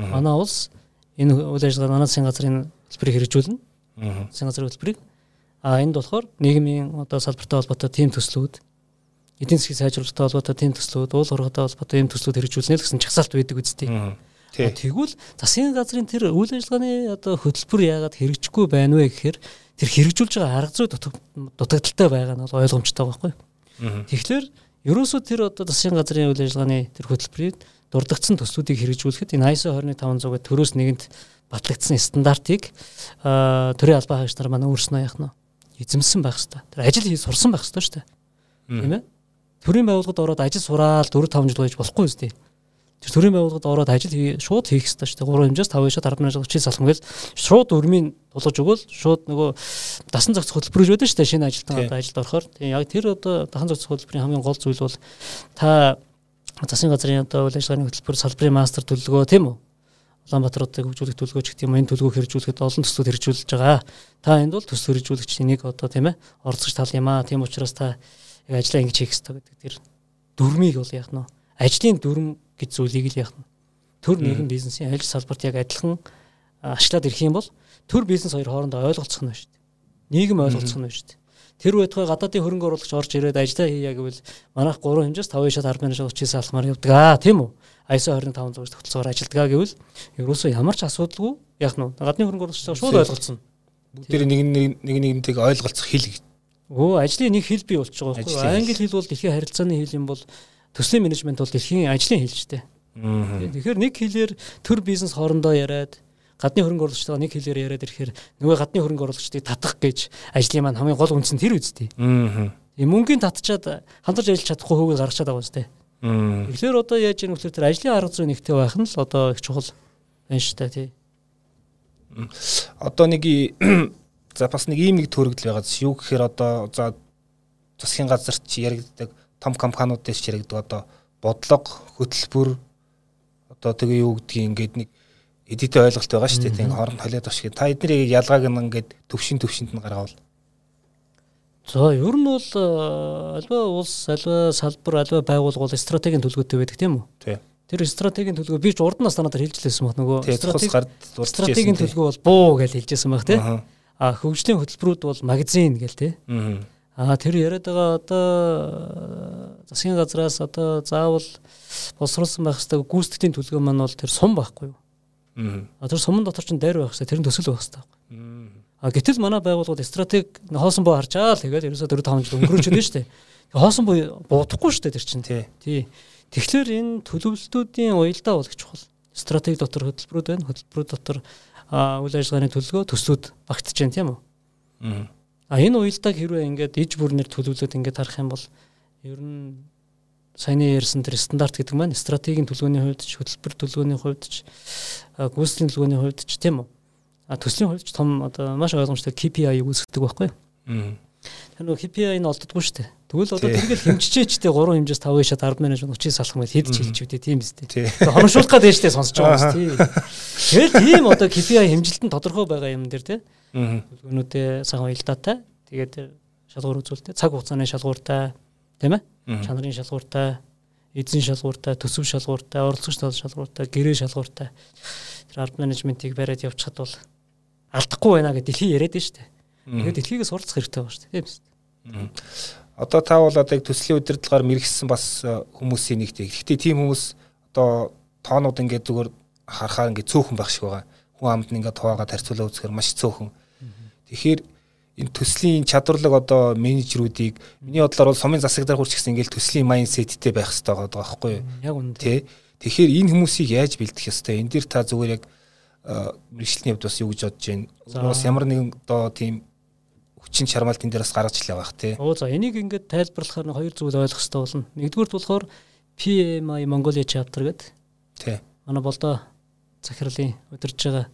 Манай улс энэ үйл ажиллагаа манай засгийн газрын хөтөлбөрийг хэрэгжүүлнэ. Засгийн газрын хөтөлбөрийг. А энд болохоор нийгмийн одоо салбартай холбоотой тийм төслүүд эдийн засгийн сайжруулалттай холбоотой тийм төслүүд уул уурхайтай холбоотой ийм төслүүд хэрэгжүүлнэ гэсэн чагсаалт байдаг үстэй. Тэгвэл засгийн газрын тэр үйл ажиллагааны одоо хөтөлбөр яагаад хэрэгжихгүй байна вэ гэхээр тэр хэрэгжүүлж байгаа арга зүй дутагдaltaй байгаа нь бол ойлгомжтой байхгүй. Тэгэхээр ерөөсөө тэр одоо засгийн газрын үйл ажиллагааны тэр хөтөлбөрийг дурдгдсан төслүүдийг хэрэгжүүлэхэд энэ ISO 21500 гэдэг төрөөс нэгэнт батлагдсан стандартыг төрийн албан хаагч нар манай өөрснөө яах нь эзэмсэн байх хэвээр. Тэр ажил хийж сурсан байх хэвээр шүү дээ. Тийм ээ. Төрийн байгууллагад ороод ажил сураад 4 5 жил байж болохгүй үстэй. Тэр төрийн байгууллагад ороод ажил шууд хийх хэрэгтэй шүү дээ. 3 хэмжээс 5 хэмжээс 10 хэмжээс чи салхам гэж шууд өрмийн тулгаж өгвөл шууд нөгөө дасан зохицох хөтөлбөр гэж байдаг шүү дээ. Шинэ ажилтан одоо ажилд орохоор. Тийм яг тэр одоо дасан зохицох хөтөлбөрийн хамгийн гол зүйл бол та засгийн газрын одоо үйл ажиллагааны хөтөлбөр салбарын мастер төлөвлөгөө тийм үү? Улаанбаатаруудыг хөгжүүлэх төлөвлөгөө ч гэх юм энэ төлөвлөгөө хэрэгжүүлэхэд олон төслүүд хэрэгжүүлж байгаа. Та энд бол төсөл хэрэгжүүлэгчийн нэг одоо тийм ээ оролцогч тал юм аа. Тийм учраас та яг ажиллаа ингэж хийх хэрэгтэй гэдэг тэр дүрмийг бол яах нь ажлын дүрм гэж зүйлийг л яах нь төр нэгэн бизнесийн ажил салбарт яг адилхан ашиглаад ирэх юм бол төр бизнес хоёр хоорондоо ойлголцох нь байна шүү дээ. Нийгэм ойлголцох нь байна шүү дээ. Тэр байтугай гадаадын хөрөнгө оруулагч орж ирээд ажиллаа хийя гэвэл манайх 3 хэмжээс 5 хэмжээс 10 хэмжээс 39 алхмаар явдаг аа тийм үү? ISO 25500 тогтолцоогоор ажилладаг гэвэл ерөөсөө ямар ч асуудалгүй яг нь гадны хөрөнгө оруулагчтай шууд ойлголцсон. Бүгд нэг нэг нэг нэгнтэйг ойлголцох хэл. Өө ажлын нэг хэл бий болчих жобайгаа байхгүй. Англи хэл бол дэлхийн харилцааны хэл юм бол төслийн менежмент бол дэлхийн ажлын хэл шүү дээ. Тэгэхээр нэг хэлээр төр бизнес хоорондоо яриад гадны хөрөнгө оруулагчтайгаа нэг хэлээр яриад ирэхээр нөгөө гадны хөрөнгө оруулагчдыг татах гэж ажлын маань хамгийн гол үндсэн тэр үстэй. Аа. Мөнгөний татчаад хамтарч ажиллаж чадахгүй хөвгөл гаргачаад байгаа үстэй. Тэгэхээр одоо яаж ийм нөхцөл төр ажлын арга зүй нэгтэй байх нь л одоо их чухал байна шүү дээ тий. Одоо нэг <clears throat> за бас нэг ийм нэг төрөгдөл байгааз юу гэхээр одоо за засгийн газарт чи яригддаг том компаниудаас ч яригддаг одоо бодлого хөтөлбөр одоо тэгээ юу гэдгийг ингээд нэг эдитэй ойлголт байгаа шүү дээ тийм хооронд холиод авшиг та эднийг ялгааг нь ингээд төвшин төвшөнд нь гаргавал За ер нь бол э, альва улс альва салбар альва байгууллага бол стратегийн төлөвлөгөөтэй байдаг тийм үү? Тийм. Тэр стратегийн төлөвлөгөө би ч урд нас надад хэлжлээсэн баг нөгөө стратегийн төлөвлөгөө бол буу гэж хэлжсэн баг тийм. А хөгжлийн хөтөлбөрүүд бол магазин гэл тийм. Аа тэр яриад байгаа одоо э, засгийн газраас одоо заавал боловсруулсан байх хэвээр гүйцэтгэлийн төлөвлөгөө маань бол тэр сум байхгүй юу? Аа. Тэр сумын дотор ч дайр байх хэвээр тэр нь төсөл байх хэвээр. А гэтэл манай байгууллагууд стратеги хоосон боо харчаа л тэгээд ерөөсөө 4 5 жил өнгөрөөж байна шүү дээ. Хоосон боо буудахгүй шүү дээ тэр чинь тий. Тэгэхээр энэ төлөвлөлтүүдийн уялдаа бол их чухал. Стратеги дотор хөтөлбөрүүд байна. Хөтөлбөрүүд дотор үйл ажиллагааны төлөвлөгөө төслүүд багтж байна тийм үү? Аа. А энэ уялдааг хэрвээ ингээд иж бүрнээр төлөвлөд ингээд харах юм бол ер нь саяны ярьсан тэр стандарт гэдэг маань стратегийн төлөвлөгөөний хувьд ч хөтөлбөр төлөвлөгөөний хувьд ч гүйцэтгэлийн төлөвлөгөөний хувьд ч тийм үү? төслийн хувьд том одоо маш ойлгомжтой KPI-г үүсгдэг байхгүй. Тэр нөгөө KPI нь олддоггүй шүү дээ. Тэгвэл одоо тэргээл хэмжижээчтэй 3 хэмжээс 5 хэмжээс 10 менежмент 30 салах мэт хэд ч хэлж үдээ тийм биз дээ. Хоношуулах гэдэг дэжтэй сонсож байгаа юм тий. Тэгэл тийм одоо KPI хэмжилтэн тодорхой байгаа юм дээр тий. Төлөвнүүдээ сайн уялдаатай. Тэгээд шалгуур үзүүлэлтээ цаг хугацааны шалгууртай тийм ээ. Чанарын шалгууртай, эзэн шалгууртай, төсөв шалгууртай, оролцогч тал шалгууртай, гэрээ шалгууртай. Тэр арт менежментийг бариад явчихад бол алдахгүй байна гэж дэлхий яриад байна шүү дээ. Тэгээд дэлхийгээ суралцах хэрэгтэй байна шүү дээ. Тийм үү? Одоо та бол одоо яг төслийн удирдлагаар мэрэгсэн бас э, хүмүүсийн нэгтэй. Гэхдээ тийм хүмүүс одоо тоонууд ингээд зүгээр харахаар ингээд цөөхөн байх шиг байгаа. Хүн амд нь ингээд хуваагаад харьцуулаа үзэхээр маш цөөхөн. Тэгэхээр энэ төслийн чадварлаг одоо менежерүүдийг миний бодлоор бол сумын засаг дээр хурч гэсэн ингээд төслийн майндсеттэй байх хэрэгтэй байгаа байхгүй юу? Яг үнэ. Тэ. Тэгэхээр энэ хүмүүсийг яаж бэлдэх ёстой? Энд дэр та зүгээр яг мэрэгчлийн хувьд бас юу гэж бодож байна? Бас ямар нэгэн одоо тийм хүчин чармаалт энэ дээрээс гаргаж илээ байх тий. Оо за энийг ингээд тайлбарлахаар хоёр зүйл ойлгох хэрэгтэй болно. Нэгдүгürt болохоор PMI Mongolia chapter гэдэг. Тий. Манай болдоо захирлын удирж байгаа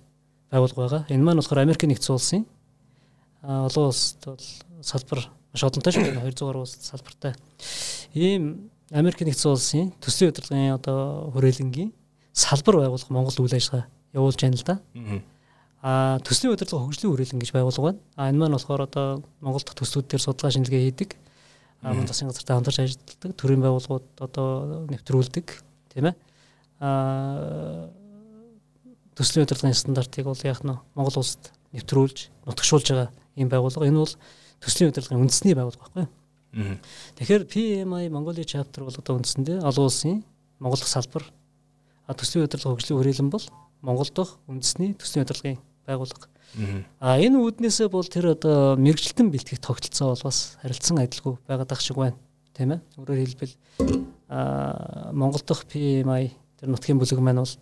байгууллага байгаа. Энэ маань болохоор Америк нэгдсэн улсын олон улсад бол салбар маш олонтой шүү дээ 200 гаруй улс салбартай. Ийм Америк нэгдсэн улсын төслийн удирдлагын одоо хүрээлэнгийн салбар байгуулах Монгол үйл ажиллагаа явуулж байна л да. Аа төслийн удирдлага хөгжлийн хүрээлэн гэж байгуулга байна. Аа энэ маань болохоор одоо Монгол дахь төслүүд дээр судалгаа шинжилгээ хийдэг. Аа мөн засгийн газартай хамтарч ажилладаг төрийн байгууллагууд одоо нэвтрүүлдэг тийм ээ. Аа төслийн удирдлагын стандартыг бол яах нь Монгол улсад нэвтрүүлж нутагшуулж байгаа ийм байгууллага. Энэ бол төслийн удирдлагын үндэсний байгууллага байхгүй юу? Тэгэхээр PMI Mongolia chapter бол одоо үндсэндээ олон улсын Монгол салбар А төслийн удирдлага хөгжлийн хүрээлэн бол Монгол дахь үндэсний төслийн удирдлагын байгууллага. А энэ үүднээсээ бол тэр одоо мэрэгчлэлтэн бэлтгэх тогтолцоо бол бас харилцан адилгүй байгаад ах шиг байна. Тийм ээ. Өөрөөр хэлбэл а Монгол дахь PMI тэр нутгийн бүлэг маань бол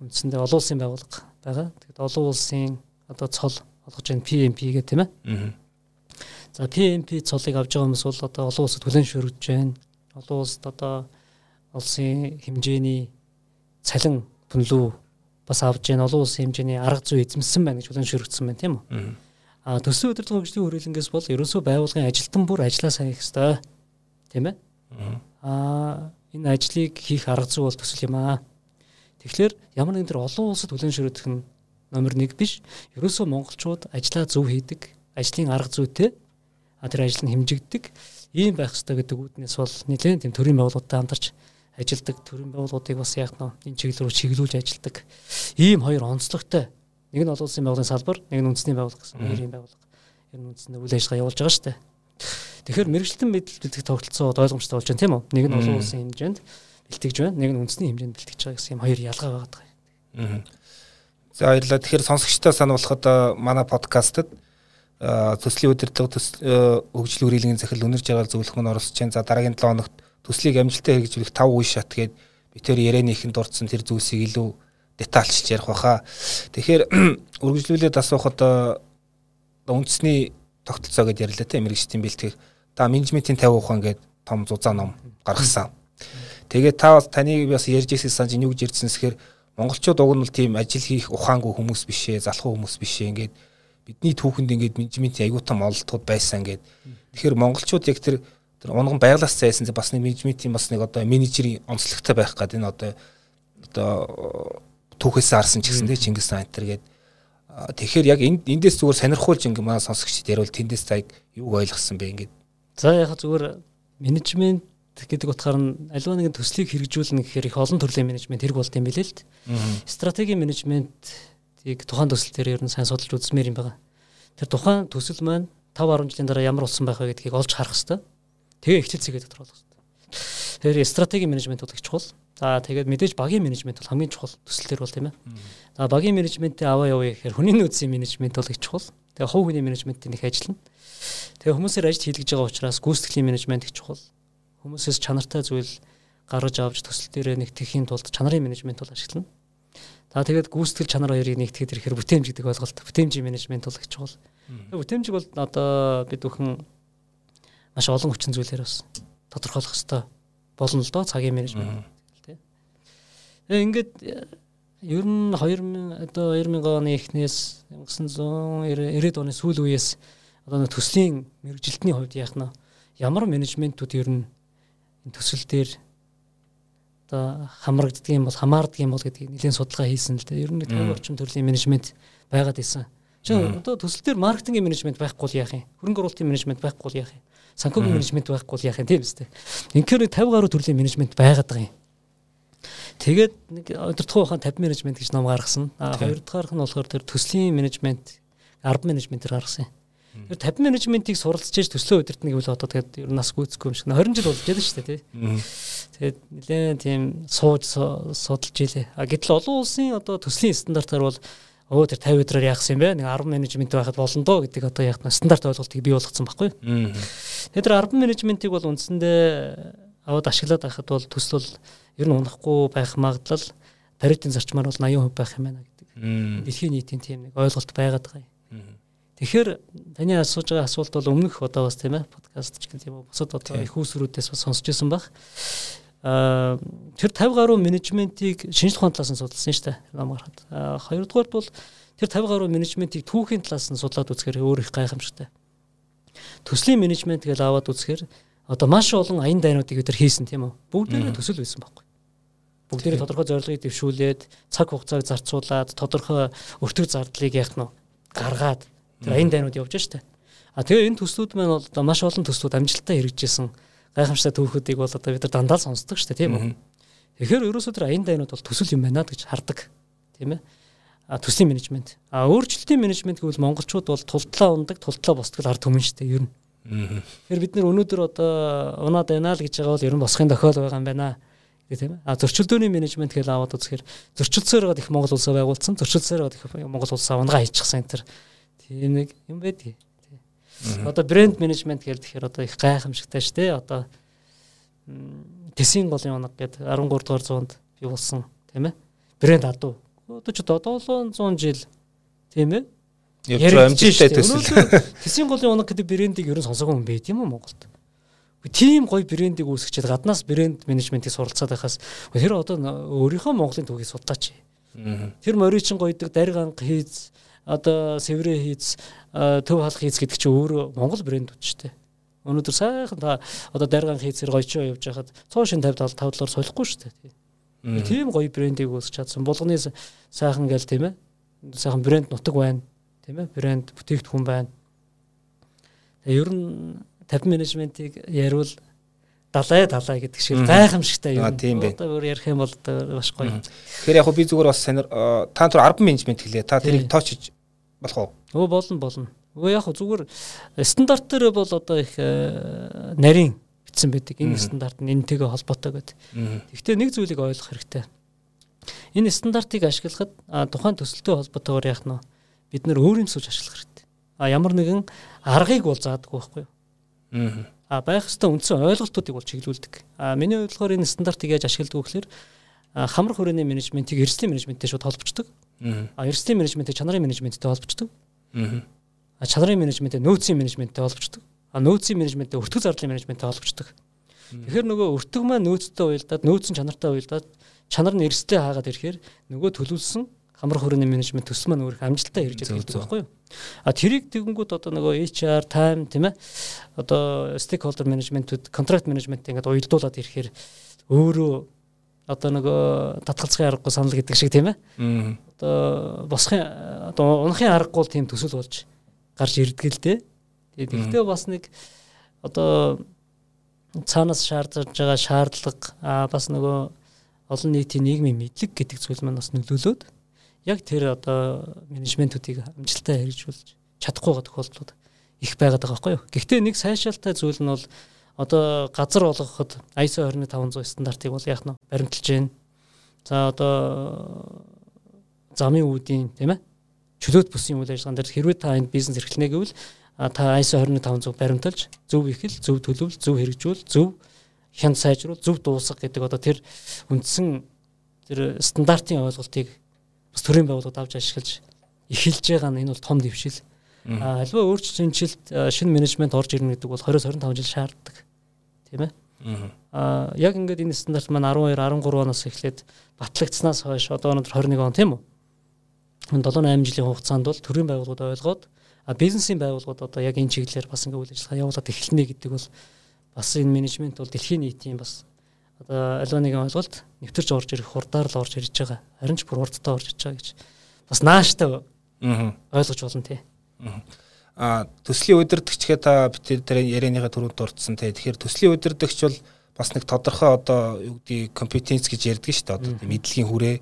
үндсэндээ олон улсын байгууллага байгаа. Тэгэд олон улсын одоо цол олгож байна PMP гэх тийм ээ. За PMP цолыг авж байгаа хүмүүс бол одоо олон улсад хүлээн шүргэж байна. Олон улсад одоо улсын хэмжээний цалин пүнлүү бас авж яа олон улсын хэмжээний арга зүй эзэмсэн байна гэж бүлэн шүргдсэн байна тийм үү. А төслийн удирдлага хөгжлийн хүрээлэнгээс бол ерөнхий байгууллагын ажилтан бүр ажиллаа сайн хийх ёстой. Тийм ээ. А энэ ажлыг хийх арга зүй бол төсөл юм аа. Тэгэхээр ямар нэгэн төр олон улсад бүлэн шүргдэх нь номер 1 биш. Ерөөсөө монголчууд ажиллаа зөв хийдэг, ажлын арга зүйтэй а тэр ажил нь хэмжигддэг. Ийм байх ёстой гэдэг үүднээс бол нэлээд тийм төрийн байгууллагатай хамтарч ажилдаг төрийн байгууллагуудыг бас яг энэ чиглэл рүү чиглүүлж ажилдаг ийм хоёр онцлогтой. Нэг нь олон улсын байгууллагын салбар нэг нь үндэсний байгууллага гэсэн хоёрын байгууллага. Ер нь үндэсний үйл ажиллагаа явуулж байгаа шүү дээ. Тэгэхээр мэрэгчлэн мэдээлэлт тогтолцоо ойлгомжтой болж байна тийм үү? Нэг нь олон улсын хэмжээнд бэлтгэж байна, нэг нь үндэсний хэмжээнд бэлтгэж байгаа гэсэн юм хоёр ялгаа байгаа даа. За баярлалаа. Тэгэхээр сонсогчдоо сануулхад манай подкастт төслийн удирдлага хөгжил үрэлгийн захирал өнөр жаргал зөвлөх мөн оролцож байна. За дараагийн 7 хоногт төслийг амжилттай хэрэгжүүлэх 5 үе шат гээд би тэр ярианы ихэнд дурдсан тэр зүйлсийг илүү детальчилж ярих баха. Тэгэхээр <clears throat> үргэлжлүүлээд асуухад үндэсний тогтолцоо гэдээ ярьлаа те мэрэгчдийн бэлтгэх. Та менежментийн 50 ухаан гээд том зузаан ном гаргасан. Тэгээд та бас таныг бас ярьж ирсэн санаж юу гэж ярьсан гэхээр монголчууд уг нь бол тийм ажил хийх ухаангүй хүмүүс бишээ, залхуу хүмүүс бишээ ингээд бидний түүхэнд ингээд менежментийн аюутан ололтууд байсан ингээд. Тэгэхээр монголчууд яг тэр тэр унган байглаас зайсан бас нэг менежментийн бас нэг одоо менежерийн онцлогтой байх гэдэг энэ одоо одоо түүхээс арсан ч гэсэн тийм Чингис хаан энэ гээд тэгэхээр яг эндээс зүгээр сонирхуулж ингээ манай сонсогчдод ярил тэндээс та юуг ойлгосон бэ ингээд? За яг зүгээр менежмент гэдэг утгаар нь аливаа нэгэн төслийг хэрэгжүүлнэ гэхээр их олон төрлийн менежмент хэрэг болт юм билээ л дээ. Стратегийн менежментийг тухайн төсөл дээр ер нь сайн судалж үзмээр юм байна. Тэр тухайн төсөл маань 5 10 жилийн дараа ямар болсон байх вэ гэдгийг олж харах хэрэгтэй. Тэгээ ихтэй цэгээ тодорхойлох хэрэгтэй. Тэгэхээр стратегийн менежмент бол их чухал. За тэгээд мэдээж багийн менежмент бол хамгийн чухал төслөл бол тийм ээ. За багийн менежментээ аваа явъя гэхээр хүний нөөцийн менежмент бол их чухал. Тэгээ хувь хүний менежментийн их ажиллана. Тэгээ хүмүүсээр ажил хийлгэж байгаа учраас гүйцэтгэлийн менежмент их чухал. Хүмүүсээс чанартай зүйл гаргаж авч төсөл дээр нэгтгэхийн тулд чанарын менежмент бол ашиглана. За тэгээд гүйцэтгэл чанар хоёрыг нэгтгэхэд ирэхээр бүтээмж гэдэг ойлголт бүтээмжийн менежмент бол их чухал. Бүтээмжиг бол одоо бид бүхэн маш олон хүчин зүйлээр бас тодорхойлох хэрэгтэй болно л доо цагийн менежмент тий. Ингээд ер нь 2000 одоо 2000 оны эхнээс 1990-ад оны сүүл үеэс одоо төслийн мэрэгжилтний хувьд яах нь ямар менежментүүд ер нь төсөл дээр одоо хамрагддаг юм бол хамаардаг юм бол гэдгийг нэлээд судалгаа хийсэн л дээ. Ер нь 50 орчим төрлийн менежмент байгаад исэн. Чи одоо төсөл дээр маркетингийн менежмент байхгүй л яах юм? Хөрөнгө оруулалтын менежмент байхгүй л яах юм? санхүүгийн менежмент байхгүй бол яах юм тийм үстэй. Инхээр 50 гаруй төрлийн менежмент байгаад байгаа юм. Тэгээд нэг удирдах ухаан 50 менежмент гэж ном гаргасан. А хоёр дахь нь болохоор тэр төслийн менежмент, арб менежментээр гаргасан юм. Тэр 50 менежментийг суралцж ээж төслөө удирдна гэвэл одоо тэгээд ер нь нас гүйцэхгүй юм шиг 20 жил болж байгаа шүү дээ тий. Тэгээд нэлээд тийм сууж судалж илээ. А гэтэл олон улсын одоо төслийн стандартаар бол өө тэр 50 өдрөөр яахсан юм бэ? Нэг 10 менежмент байхад болно доо гэдэг одоо яг стандарт ойлголтыг бий болгоцсон байхгүй. Тэр 10 менежментийг бол үндсэндээ аваад ашиглаад байхад бол төсөл бол ер нь унахгүй байх магадлал Паритын зарчмаар бол 80% байх юм байна гэдэг. Дэлхийн нийтийн тийм нэг ойлголт байгаад байгаа юм. Тэгэхээр таны асууж байгаа асуулт бол өмнөх одоо бас тийм ээ подкаст ч гэх юм уу бусад одоо их усрүүдээс бас сонсч байсан баг тэр 50 гаруй менежментийг шинжлэх ухааны талаас нь судалсан шүү дээ. Ном гарахад. Хоёрдугаар бол тэр 50 гаруй менежментийг түүхийн талаас нь судлаад үзэхээр өөр их гайхамшигтай. Төслийн менежмент гэж аваад үзэхээр одоо маш олон аян дайнуудыг өдөр хийсэн тийм үү? Бүгдээрээ төсөл байсан байхгүй. Бүгдээрээ тодорхой зорилгыг дэвшүүлээд цаг хугацааг зарцуулаад тодорхой өртөг зардлыг яах нь гаргаад тэр аян дайнууд явж штэ. А тэгээ энэ төслүүд маань бол маш олон төслүүд амжилттай хэрэгжижсэн гайхамшигтай түүхүүдийг бол одоо бид нар дандаа л сонсдог дээ тийм үү. Тэгэхээр ерөөсөө тэр аян дайнууд бол төсөл юм байна гэж хардаг тийм ээ. А төслийн менежмент. А өөрчлөлтийн менежмент гэвэл монголчууд бол тултлаа ундаг, тултлаа босдог ард түмэн дээ ер нь. Тэгэхээр бид нэр өнөөдөр одоо унаад байна л гэж байгаа бол ер нь босхын тохиол байгаа юм байна тийм ээ. А зөрчилдөөний менежмент гэж аваад үзэхээр зөрчилдсөөр гад их Монгол улсаа байгуулсан, зөрчилдсөөр гад их Монгол улсаа унгаа хийчихсэн энэ тийм нэг юм байдгийг. Одоо брэнд менежмент гэдэг тэгэхээр одоо их гайхамшигтай шүү дээ. Одоо Тэсийн голын унаг гэдэг 13 дугаар зуунд бий болсон тийм ээ. Брэнд адуу. Одоо ч одоо 700 жил тийм ээ. Явж амжилттай төсөл. Тэсийн голын унаг гэдэг брэндийг ерөн сонсоогүй юм байт юм уу Монголд? тийм гоё брендийг үүсгэчихэд гаднаас брэнд менежментийг суралцаад байхаас тэр одоо өөрийнхөө Монголын төвийг судлаач. Тэр моричин гоёдаг дарганг хийц одоо сэврэ хийц төв халах хийц гэдэг чинь өөрөө Монгол брэндүүд шүү дээ. Өнөөдөр сайхан та одоо дарганг хийцээр гоёчоо явж хахад 150 5 талаар солихгүй шүү дээ. Тийм гоё брендийг үүсгэж чадсан. Булганы сайхан гэл тийм ээ. Сайхан брэнд нутаг байна. Тийм ээ. Брэнд бүтээгдэхүүн байна. Тэгээ ер нь 50 менежментийг яривал далай далай гэдэг шиг гайхамшигтай юм. Одоо өөр ярих юм бол маш гоё. Тэгэхээр яг би зүгээр бас санаар та түр 10 менежмент хэлээ. Та тэрийг тоочж болох уу? Өө болно болно. Өө яг зүгээр стандарт дээр бол одоо их нарийн бичсэн байдаг. Энэ стандарт нь энэтэйгээ холбоотой гэдэг. Гэхдээ нэг зүйлийг ойлгох хэрэгтэй. Энэ стандартыг ашиглахад тухайн төсөлтөй холбоотойгоор яах нь бид нөр өөр юм сууж ашиглах хэрэгтэй. А ямар нэгэн аргыг бол заадаггүй байхгүй юу? А байх ёстой үндсэн ойлголтуудыг бол чиглүүлдэг. А миний бодлохоор энэ стандартыг яаж ашигладаг вэ гэхээр хамрах хүрээний менежментийг эрсдлийн менежменттэй шууд холбочдөг. А эрсдлийн менежментийг чанарын менежменттэй холбочдөг. А чанарын менежменттэй нөөцийн менежменттэй холбочдөг. А нөөцийн менежменттэй өртөг зардлын менежменттэй холбочдөг. Тэгэхээр нөгөө өртөг маань нөөцтэй уялдаад нөөц нь чанартай уялдаад чанар нь эрсдэлээ хаагаад ирэхээр нөгөө төлөвлөсөн хамрах хүрээний менежмент төсөл маань өөрөөх амжилттай хэрэгжиж байгаа байхгүй юу? А тэрийг тэгэнгүүт одоо нөгөө HR, time тийм ээ. Одоо stakeholder management-үүд, contract management ингээд уялдуулаад ирэхээр өөрөө одоо нөгөө татгалзахын аргагүй санал гэдэг шиг тийм ээ. Одоо босхын одоо унахын аргагүй тийм төсөл болж гарч ирдэг л дээ. Тэгээд ихтэй бас нэг одоо цаанаас шаардж байгаа шаардлага а бас нөгөө олон нийтийн нийгмийн мэдлэг гэдэг зүйл маань бас нөлөөлөд яг тэр одоо менежментүүдийг амжилттай хэрэгжүүлж чадахгүй байгаа тохиолдлууд их байгаад байгаа байхгүй юу. Гэхдээ нэг сайшаалтай зүйл нь бол одоо газар олгоход ISO 21500 стандартыг бол яах нь баримталж байна. За одоо замын үүдийн тийм ээ чөлөөт бүсийн үйл ажиллагаан дээр хэрвээ та энэ бизнес эрхлэнэ гэвэл та ISO 21500 баримталж зөв ихэл, зөв төлөвлөл, зөв хэрэгжүүл, зөв хянд сайжруул, зөв дуусгах гэдэг одоо тэр үндсэн тэр стандартын ойлголтыг бас төрийн байгууллагууд авч ашиглаж эхэлж байгаа нь энэ бол том дэвшил. А альва өөрчлөлт шинэ менежмент орж ирнэ гэдэг бол 20-25 жил шаарддаг. Тийм ээ. А яг ингээд энэ стандарт маань 12 13 оноос эхлээд батлагдсанаас хойш одоо өнөөдөр 21 он тийм үү? 7 8 жилийн хугацаанд бол төрийн байгууллагууд ойлгоод а бизнесийн байгууллагууд одоо яг энэ чиглэлээр бас ингээд үйл ажиллагаа явуулаад эхэлнэ гэдэг бол бас энэ менежмент бол дэлхийн нийтийн бас одоо аливаа нэгэн ойлголт нэвтэрч орж ирэх хурдаар л орж ирж байгаа. Харин ч бүр хурдтай орж ирж байгаа гэж бас нааштай ойлгож болно тий. Аа төслийн удирдахчгээ та бид тэр ярианыхаа төрөнд дурдсан тий. Тэгэхээр төслийн удирдахч бол бас нэг тодорхой одоо юу гэдэг компетенц гэж ярьдаг шүү дээ. Одоо мэдлэгийн хүрээ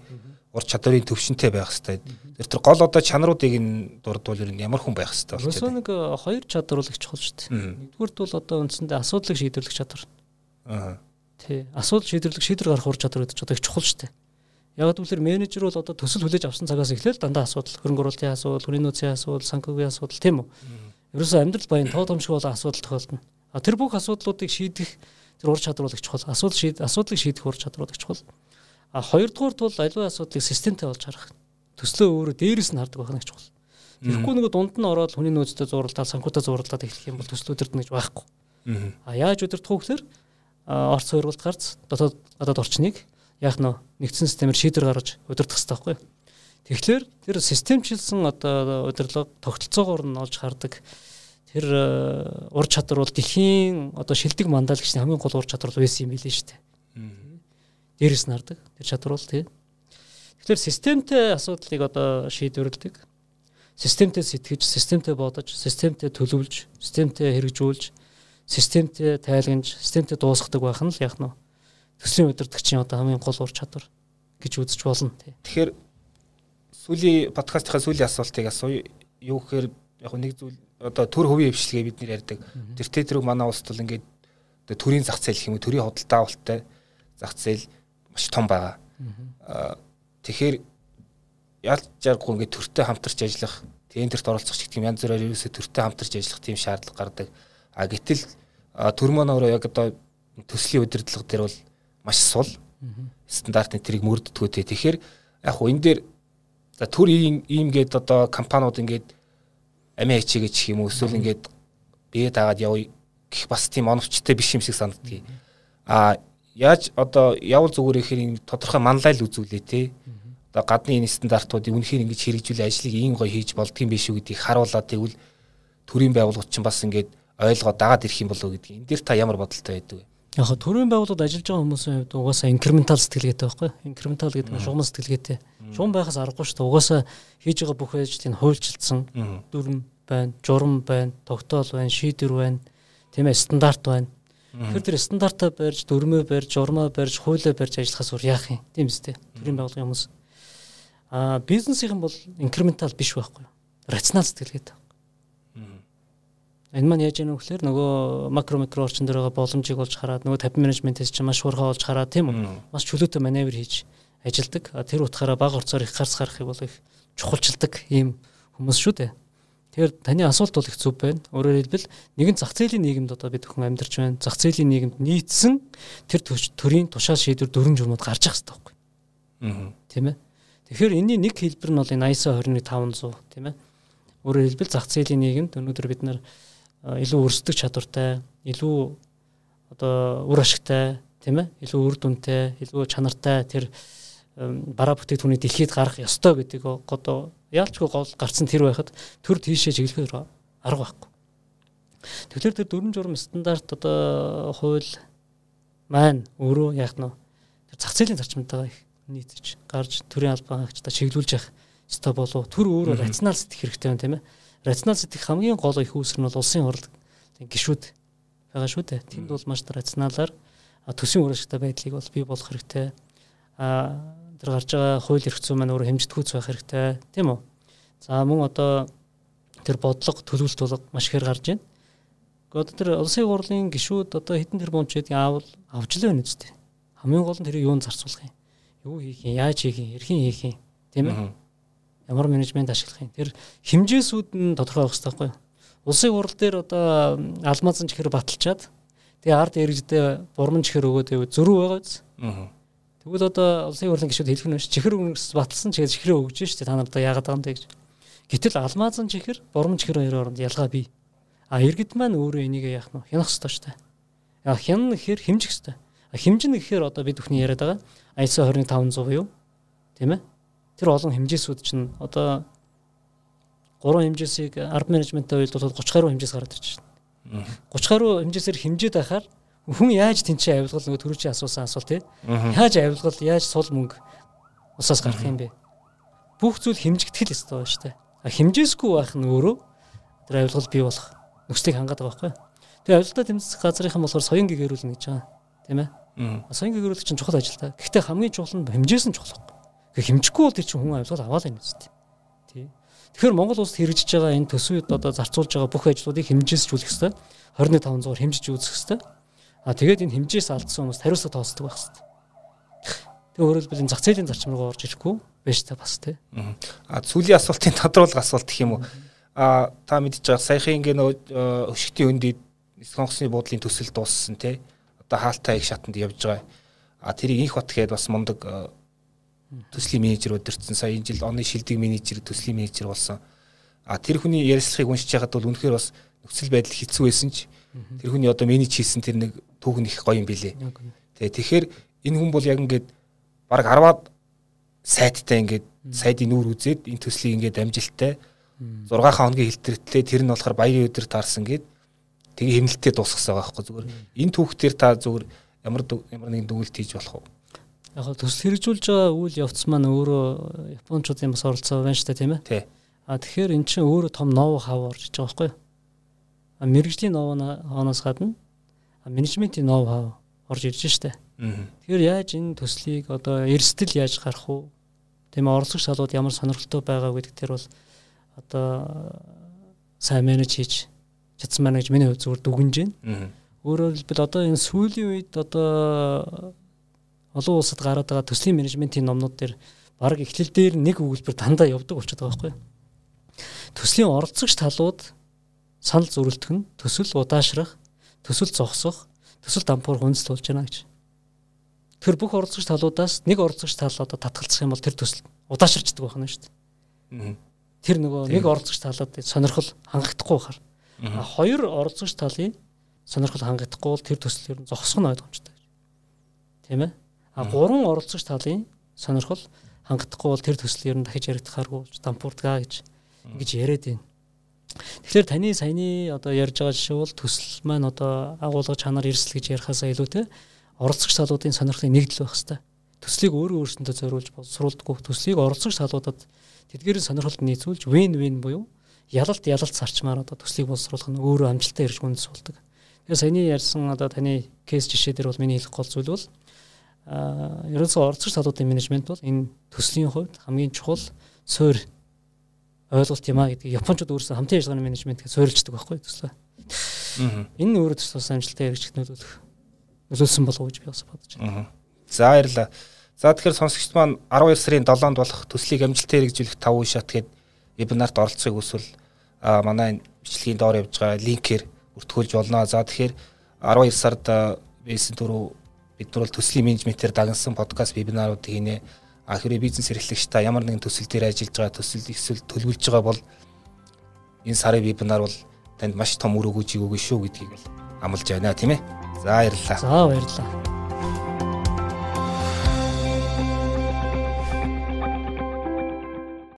ур чадварын төвшөнтэй байх хэрэгтэй. Тэр тэр гол одоо чанаруудыг нь дурдвал ер нь ямар хүн байх хэрэгтэй болчих. Өөрөсөө нэг э, хоёр чадвар л их чухал шүү дээ. Нэгдүгürt бол одоо үндсэндээ асуудлыг шийдвэрлэх чадвар. Аа Тий. Асуудал шийдвэрлэх шийдвэр гаргах ур чадвар гэдэг ч одоо их чухал шүү дээ. Яг гэвэл менежер бол одоо төсөл хүлээж авсан цагаас эхлээл дандаа асуудал, хөрөнгө оруулалтын асуудал, хүний нөөцийн асуудал, санхүүгийн асуудал тийм үү? Ерөөсөө амьдрал баян тоо томшиг бол асуудал тохиолдно. А тэр бүх асуудлуудыг шийдэх тэр ур чадвар их чухал. Асуудал шийд асуудлыг шийдэх ур чадвар их чухал. А хоёрдугаар бол аливаа асуудлыг системтэй болж харах. Төслөө өөрөө дээрээс нь хардаг байх нь чухал. Тэгэхгүй нөгөө дунд нь ороод хүний нөөцтэй зууралдаад санхүүтэй зууралдаад эхлэх юм бол төсөл өдөрдөн гэж байхгүй. А яаж өдөртөх вэ гэхээр орц суурилт гарц дотоод гадаад орчныг яах нь нэгдсэн системээр шийдвэр гаргаж удирдах хэрэгтэй байхгүй. Тэгэхээр тэр системчилсэн одоо удирдлага тогтолцоогоор нь олж хардаг тэр ур чадвар бол дэлхийн одоо шилдэг мандаалагчны хамгийн гол ур чадвар байсан юм билээ шүү дээ. Дээрээс нь хардаг тэр чадвар бол тий. Тэгэхээр системтэй асуудлыг одоо шийдвэрлэдэг. Системтэй сэтгэж, системтэй бодож, системтэй төлөвлөж, системтэй хэрэгжүүлж системтэй тайлгнаж, системтэй дуусгадаг байх нь л яг нь төслийн удирдагчийн одоо хамгийн гол ур чадвар гэж үзэж болно тий. Тэгэхээр сүүлийн подкастынхаа сүүлийн асуултыг асууя. Юу гэхээр яг нэг зүйл одоо төр хувийн хвшлэгээ бид нэр ярьдаг. Тэр тэрэг манай улсд бол ингээд төрийн зах зээл гэх юм уу төрийн худалдаа авалттай зах зээл маш том байгаа. Тэгэхээр ялж жаргахгүй ингээд төртөө хамтарч ажиллах, тендерт оролцох ч гэдэг юм янз бүрээр ерөөсөө төртөө хамтарч ажиллах тийм шаардлага гардаг. А гэтэл төрмөн өөрөө яг одоо төслийн удирдлага дээр бол маш сул. Стандартны тэрийг мөрддгөө те. Тэгэхээр яг хуу энэ дээр за төр ийм ийм гээд одоо компаниуд ингээд амиа хичээгээ чих юм уу эсвэл ингээд бие даагаад явъя гэх бас тийм оновчтой биш юм шиг санагдгийг. А яаж одоо явал зүгээр ихээр тодорхой манлайл үзүүлээ те. Одоо гадны энэ стандартуудыг үнэхээр ингэж хэрэгжүүлээ ажлыг ийн гоё хийж болдгийм биш үү гэдгийг харуулаад тэгвэл төрийн байгууллагууд чинь бас ингээд ойлгоод дагаад ирэх юм болов уу гэдгийг. Энд дээр та ямар бодолтой байдаг вэ? Яг төрийн байгууллагууд ажиллаж байгаа хүмүүсийн хувьд угаасаа инкрементал сэтгэлгээтэй байхгүй инкрементал гэдэг нь шугам сэтгэлгээтэй. Шугам байхаас аргагүй шүү дээ. Угаасаа хийж байгаа бүх ажлыг хуульчилсан дүрм байна, журам байна, тогтоол байна, шийдвэр байна, тийм ээ стандарт байна. Тэгэхээр тэр стандартаа барьж, дүрмөө барьж, журмаа барьж, хуулиа барьж ажиллахаас өөр яах юм? Тийм үстэй. Төрийн байгууллагын хүмүүс. Аа бизнесийн бол инкрементал биш байхгүй. Рационал сэтгэлгээтэй. Энэ маань яаж вэ гэхээр нөгөө макро микро орчин дээр байгаа боломжийг олж хараад нөгөө 50 менежментээс чинь маш хурхаа олж хараад тийм үү? Маш чөлөөтэй маневр хийж ажилдаг. Тэр утгаараа бага орцоор их гарц гарахыг бол их чухалчилдаг ийм хүмүүс шүү дээ. Тэгэхээр таны асуулт бол их зөв байна. Өөрөөр хэлбэл нэгэн зах зээлийн нийгэмд одоо бид бүхэн амьдарч байна. Зах зээлийн нийгэмд нийцсэн тэр төрийн тушаал шийдвэр дөрвөн журмууд гарч ах хэрэгтэй байхгүй. Аа. Тийм ээ. Тэгэхээр энэний нэг хэлбэр нь бол энэ ISO 21500 тийм ээ. Өөрөөр хэлбэл зах зээлийн нийгэмд өнөөдөр бид нар илүү өрсөлдөх чадвартай, илүү одоо үр ашигтай, тийм ээ. Илүү үр дүнтэй, илүү чанартай тэр бараа бүтээгдэхүүний дэлхийд гарах ёстой гэдгийг одоо яалчгүй гол гарцсан тэр байхад төр тийшээ чиглэхээр арга байхгүй. Тэгэхээр тэр дөрвөн журам стандарт одоо хууль маань өөрөө яах нь тэр зах зээлийн зарчмынтайгаа их нийцэж гарч төрийн албан хаагчдаа чиглүүлж явах ёстой болов төр өөрөө рационал сэтгэх хэрэгтэй байна тийм ээ. Рационал сэтгэх хамгийн гол их үүсгэр нь бол улсын хурал гişүүд байгаа шүү дээ. Тэнд бол маш рационалаар төсвийн урагштай байдлыг бол бий болгох хэрэгтэй. А тэр гарч байгаа хууль эрх зүйн маань өөрөө хэмжигдэхүйц байх хэрэгтэй. Тийм үү? За мөн одоо тэр бодлого төлөвлөлт бол маш ихээр гарч байна одоо тэр улсын хурлын гишүүд одоо хэдэн тэрбум ч гэдэг аавал авч л байна үстэй хамгийн гол нь тэр юунд зарцуулах юм? Юу хийх юм? Яаж хийх юм? Эрхийн хийх юм? Тийм ээ ямар менежмент ашиглах юм тэр хэмжээсүүд нь тодорхой байх хэрэгтэй байхгүй улсын хурал дээр одоо алмазан чихэр баталчаад тэгээ ард иргэдэд бурман чихэр өгөөд зөрүү байгаа биз аа Тэгвэл одоо улсын хурлын гишүүд хэлэх нь чихэр өнгөс баталсан чигээр чихрээ өгж штэ та нарт яагаад байгаа юм бэ гэж. Гэтэл алмаазан чихэр, бурман чихэр хоёрын хооронд ялгаа бий. А иргэд маань өөрөө энийг яах нь хянах ёстой штэ. Яа хян гэхээр хэмжих ёстой. А хэмжин гэхээр одоо бид бүхний яриад байгаа ISO 20500 юу? Тийм ээ? Тэр олон хэмжээсүүд чинь одоо гурван хэмжээсийг ард менежменттэй уялдуулахад 30 гаруй хэмжээс гараад ирж байна. 30 гаруй хэмжээсээр хэмжээд байхаар хүн яаж тэнцээ авилгал нөгөө төрүүчийн асуусан асуулт тий. Яаж авилгал, яаж сул мөнгө усаас гарах юм бэ? Бүх зүйл хэмжигдэх л ёстой байна шүү дээ. Хэмжээсгүй байх нь өөрөө тэр авилгал бий болох нөхцөлийг хангаад байгаа байхгүй. Тэгээ авилгалаа тэмцэх газрынхан болохоор соён гэгэрүүлнэ гэж байгаа. Тийм ээ. Соён гэгэрүүлэх чинь чухал ажил та. Гэхдээ хамгийн чухал нь хэмжээс нь чухал. Гэхдээ хэмжихгүй бол тэр чинь хүн авилгал аваад байна үстэй. Тий. Тэгэхээр Монгол улсад хэрэгжиж байгаа энэ төсвүүд одоо зарцуулж байгаа бүх ажлуудыг хэмжээсжүүлэх хэрэгтэй. 25 зуур хэмжиж үзэх хэрэгтэй. А тэгээд энэ хэмжээс алдсан хүмүүс хариуцлага тооцдог байх хэрэгтэй. Тэгээ өөрөөр хэлбэл энэ зах зээлийн зарчим руу орж ирэхгүй байж та бас тий. А сүүлийн асуултын тодруулах асуулт гэх юм уу? А та мэдж байгаа саяхан ингээ нөө өшигтийн өндөд Сонгосны буудлын төсөл дууссан тий. Одоо хаалтай их шатанд явж байгаа. А тэрийг инх бат гээд бас мундаг төслийн менежер өдөрцөн сая энэ жил оны шилдэг менежер төслийн менежер болсон. А тэр хүний ярилцлагыг уншиж байхад бол үнэхээр бас нөхцөл байдал хэцүү байсан ч тэр хүний одоо менеж хийсэн тэр нэг түүх нь их гоё юм билэ. Тэгээ тэгэхээр энэ хүн бол яг ингээд баг 10-аад сайттай ингээд сайдын нүүр үзээд энэ төслийг ингээд амжилттай 6 хоногийн хилтэртлээ тэр нь болохоор баярын өдөр таарсан гээд тэгээ хэмнэлтээ дуусгасан байгаа байхгүй зүгээр. Энэ түүхтэр та зүгээр ямар ямар нэгэн дүгнэлт хийж болох уу яг төсөл хэрэгжүүлж байгаа үйл явц маань өөрөө японочдын бас оролцоо байна шүү дээ тийм ээ тий а тэгэхээр эн чинь өөрөө том ноу хав орж иж байгаа байхгүй а мэрэгжлийн ноуноос гадна менежментийн ноу хав орж ирж штэ. Тэгэхээр яаж энэ төслийг одоо эрсдэл яаж гарах уу? Тийм ээ орлогч салууд ямар сонирхолтой байгаа гэдэг тэр бол одоо сайн менеж хийж чадсан байна гэж миний хувьд зүгээр дүгнэж байна. Өөрөөр хэлбэл одоо энэ сүүлийн үед одоо олон улсад гараад байгаа төслийн менежментийн номнууд дээр баг эхлэл дээр нэг өгүүлбэр дандаа явдаг болчиход байгаа байхгүй? Төслийн оролцогч талууд санал зүрэлтэх нь төсөл удаашрах, төсөл зогсох, төсөл дампуур хүндэс болж байна гэж. Тэр бүх оролцогч талуудаас нэг оролцогч тал одоо татгалзах юм бол тэр төсөл удаашрчдаг байна шүү дээ. Тэр нөгөө нэг оролцогч талууд сонирхол хангагдахгүй байхаар. Хоёр оролцогч талын сонирхол хангагдахгүй бол тэр төслөөр нь зогсох нь ойлгомжтой гэж. Тийм ээ? А гурван оролцогч талын сонирхол хангагдахгүй бол тэр төслөөр нь дахиж яригдахааргүй дампуурдгаа гэж ингэж яриад байна. Тэгэхээр таны саяны одоо ярьж байгаа жишээ бол төсөл маань одоо агуулга чанар эрсэл гэж ярихаасаа илүүтэй оролцогч талуудын сонирхлыг нэгдэл байх хэвээр. Төслийг өөрөө өөрсөндөө зориулж боловсруулдаггүй төслийг оролцогч талуудад тэдгээрийн сонирхолд нийцүүлж win win буюу ялалт ялалт зарчмаар одоо төслийг боловсруулах нь өөрөө амжилттай ирж хүндэс болдог. Тэгээ саяны ярьсан одоо таны кейс жишээ дээр бол миний хэлэх гол зүйл бол ерөнхийдөө оролцогч талуудын менежмент бол энэ төслийн хувьд хамгийн чухал суурь ойлголт юм а гэдгийг японочууд өөрсдөө хамтын ажиллагааны менежмент гэж суурилждаг байхгүй төслөө. Энэ өөрөө төслөөс амжилттай хэрэгжих нөлөөлөх нөлөөлсөн болов уу гэж би бас бодож байна. За баярлалаа. За тэгэхээр сонсогчд маань 12 сарын 7-нд болох төслийг амжилттай хэрэгжүүлэх 5 үе шат гээд вебинарт оролцохыг хүсвэл манай бичлэгийн доор явж байгаа линкээр бүртгүүлж болно. За тэгэхээр 12 сард бейсэн дөрөв бид нар бол төслийн менежментээр дагнсан подкаст вебинаруудыг хийнэ а хэрэг бизнес эрхлэгч та ямар нэгэн төсөл дээр ажиллаж байгаа төсөл эсвэл төлөвлөж байгаа бол энэ сарын вебинар бол танд маш том үр өгөөж өгнө шүү гэдгийг амлаж байна тийм ээ. За баярлалаа. За баярлалаа.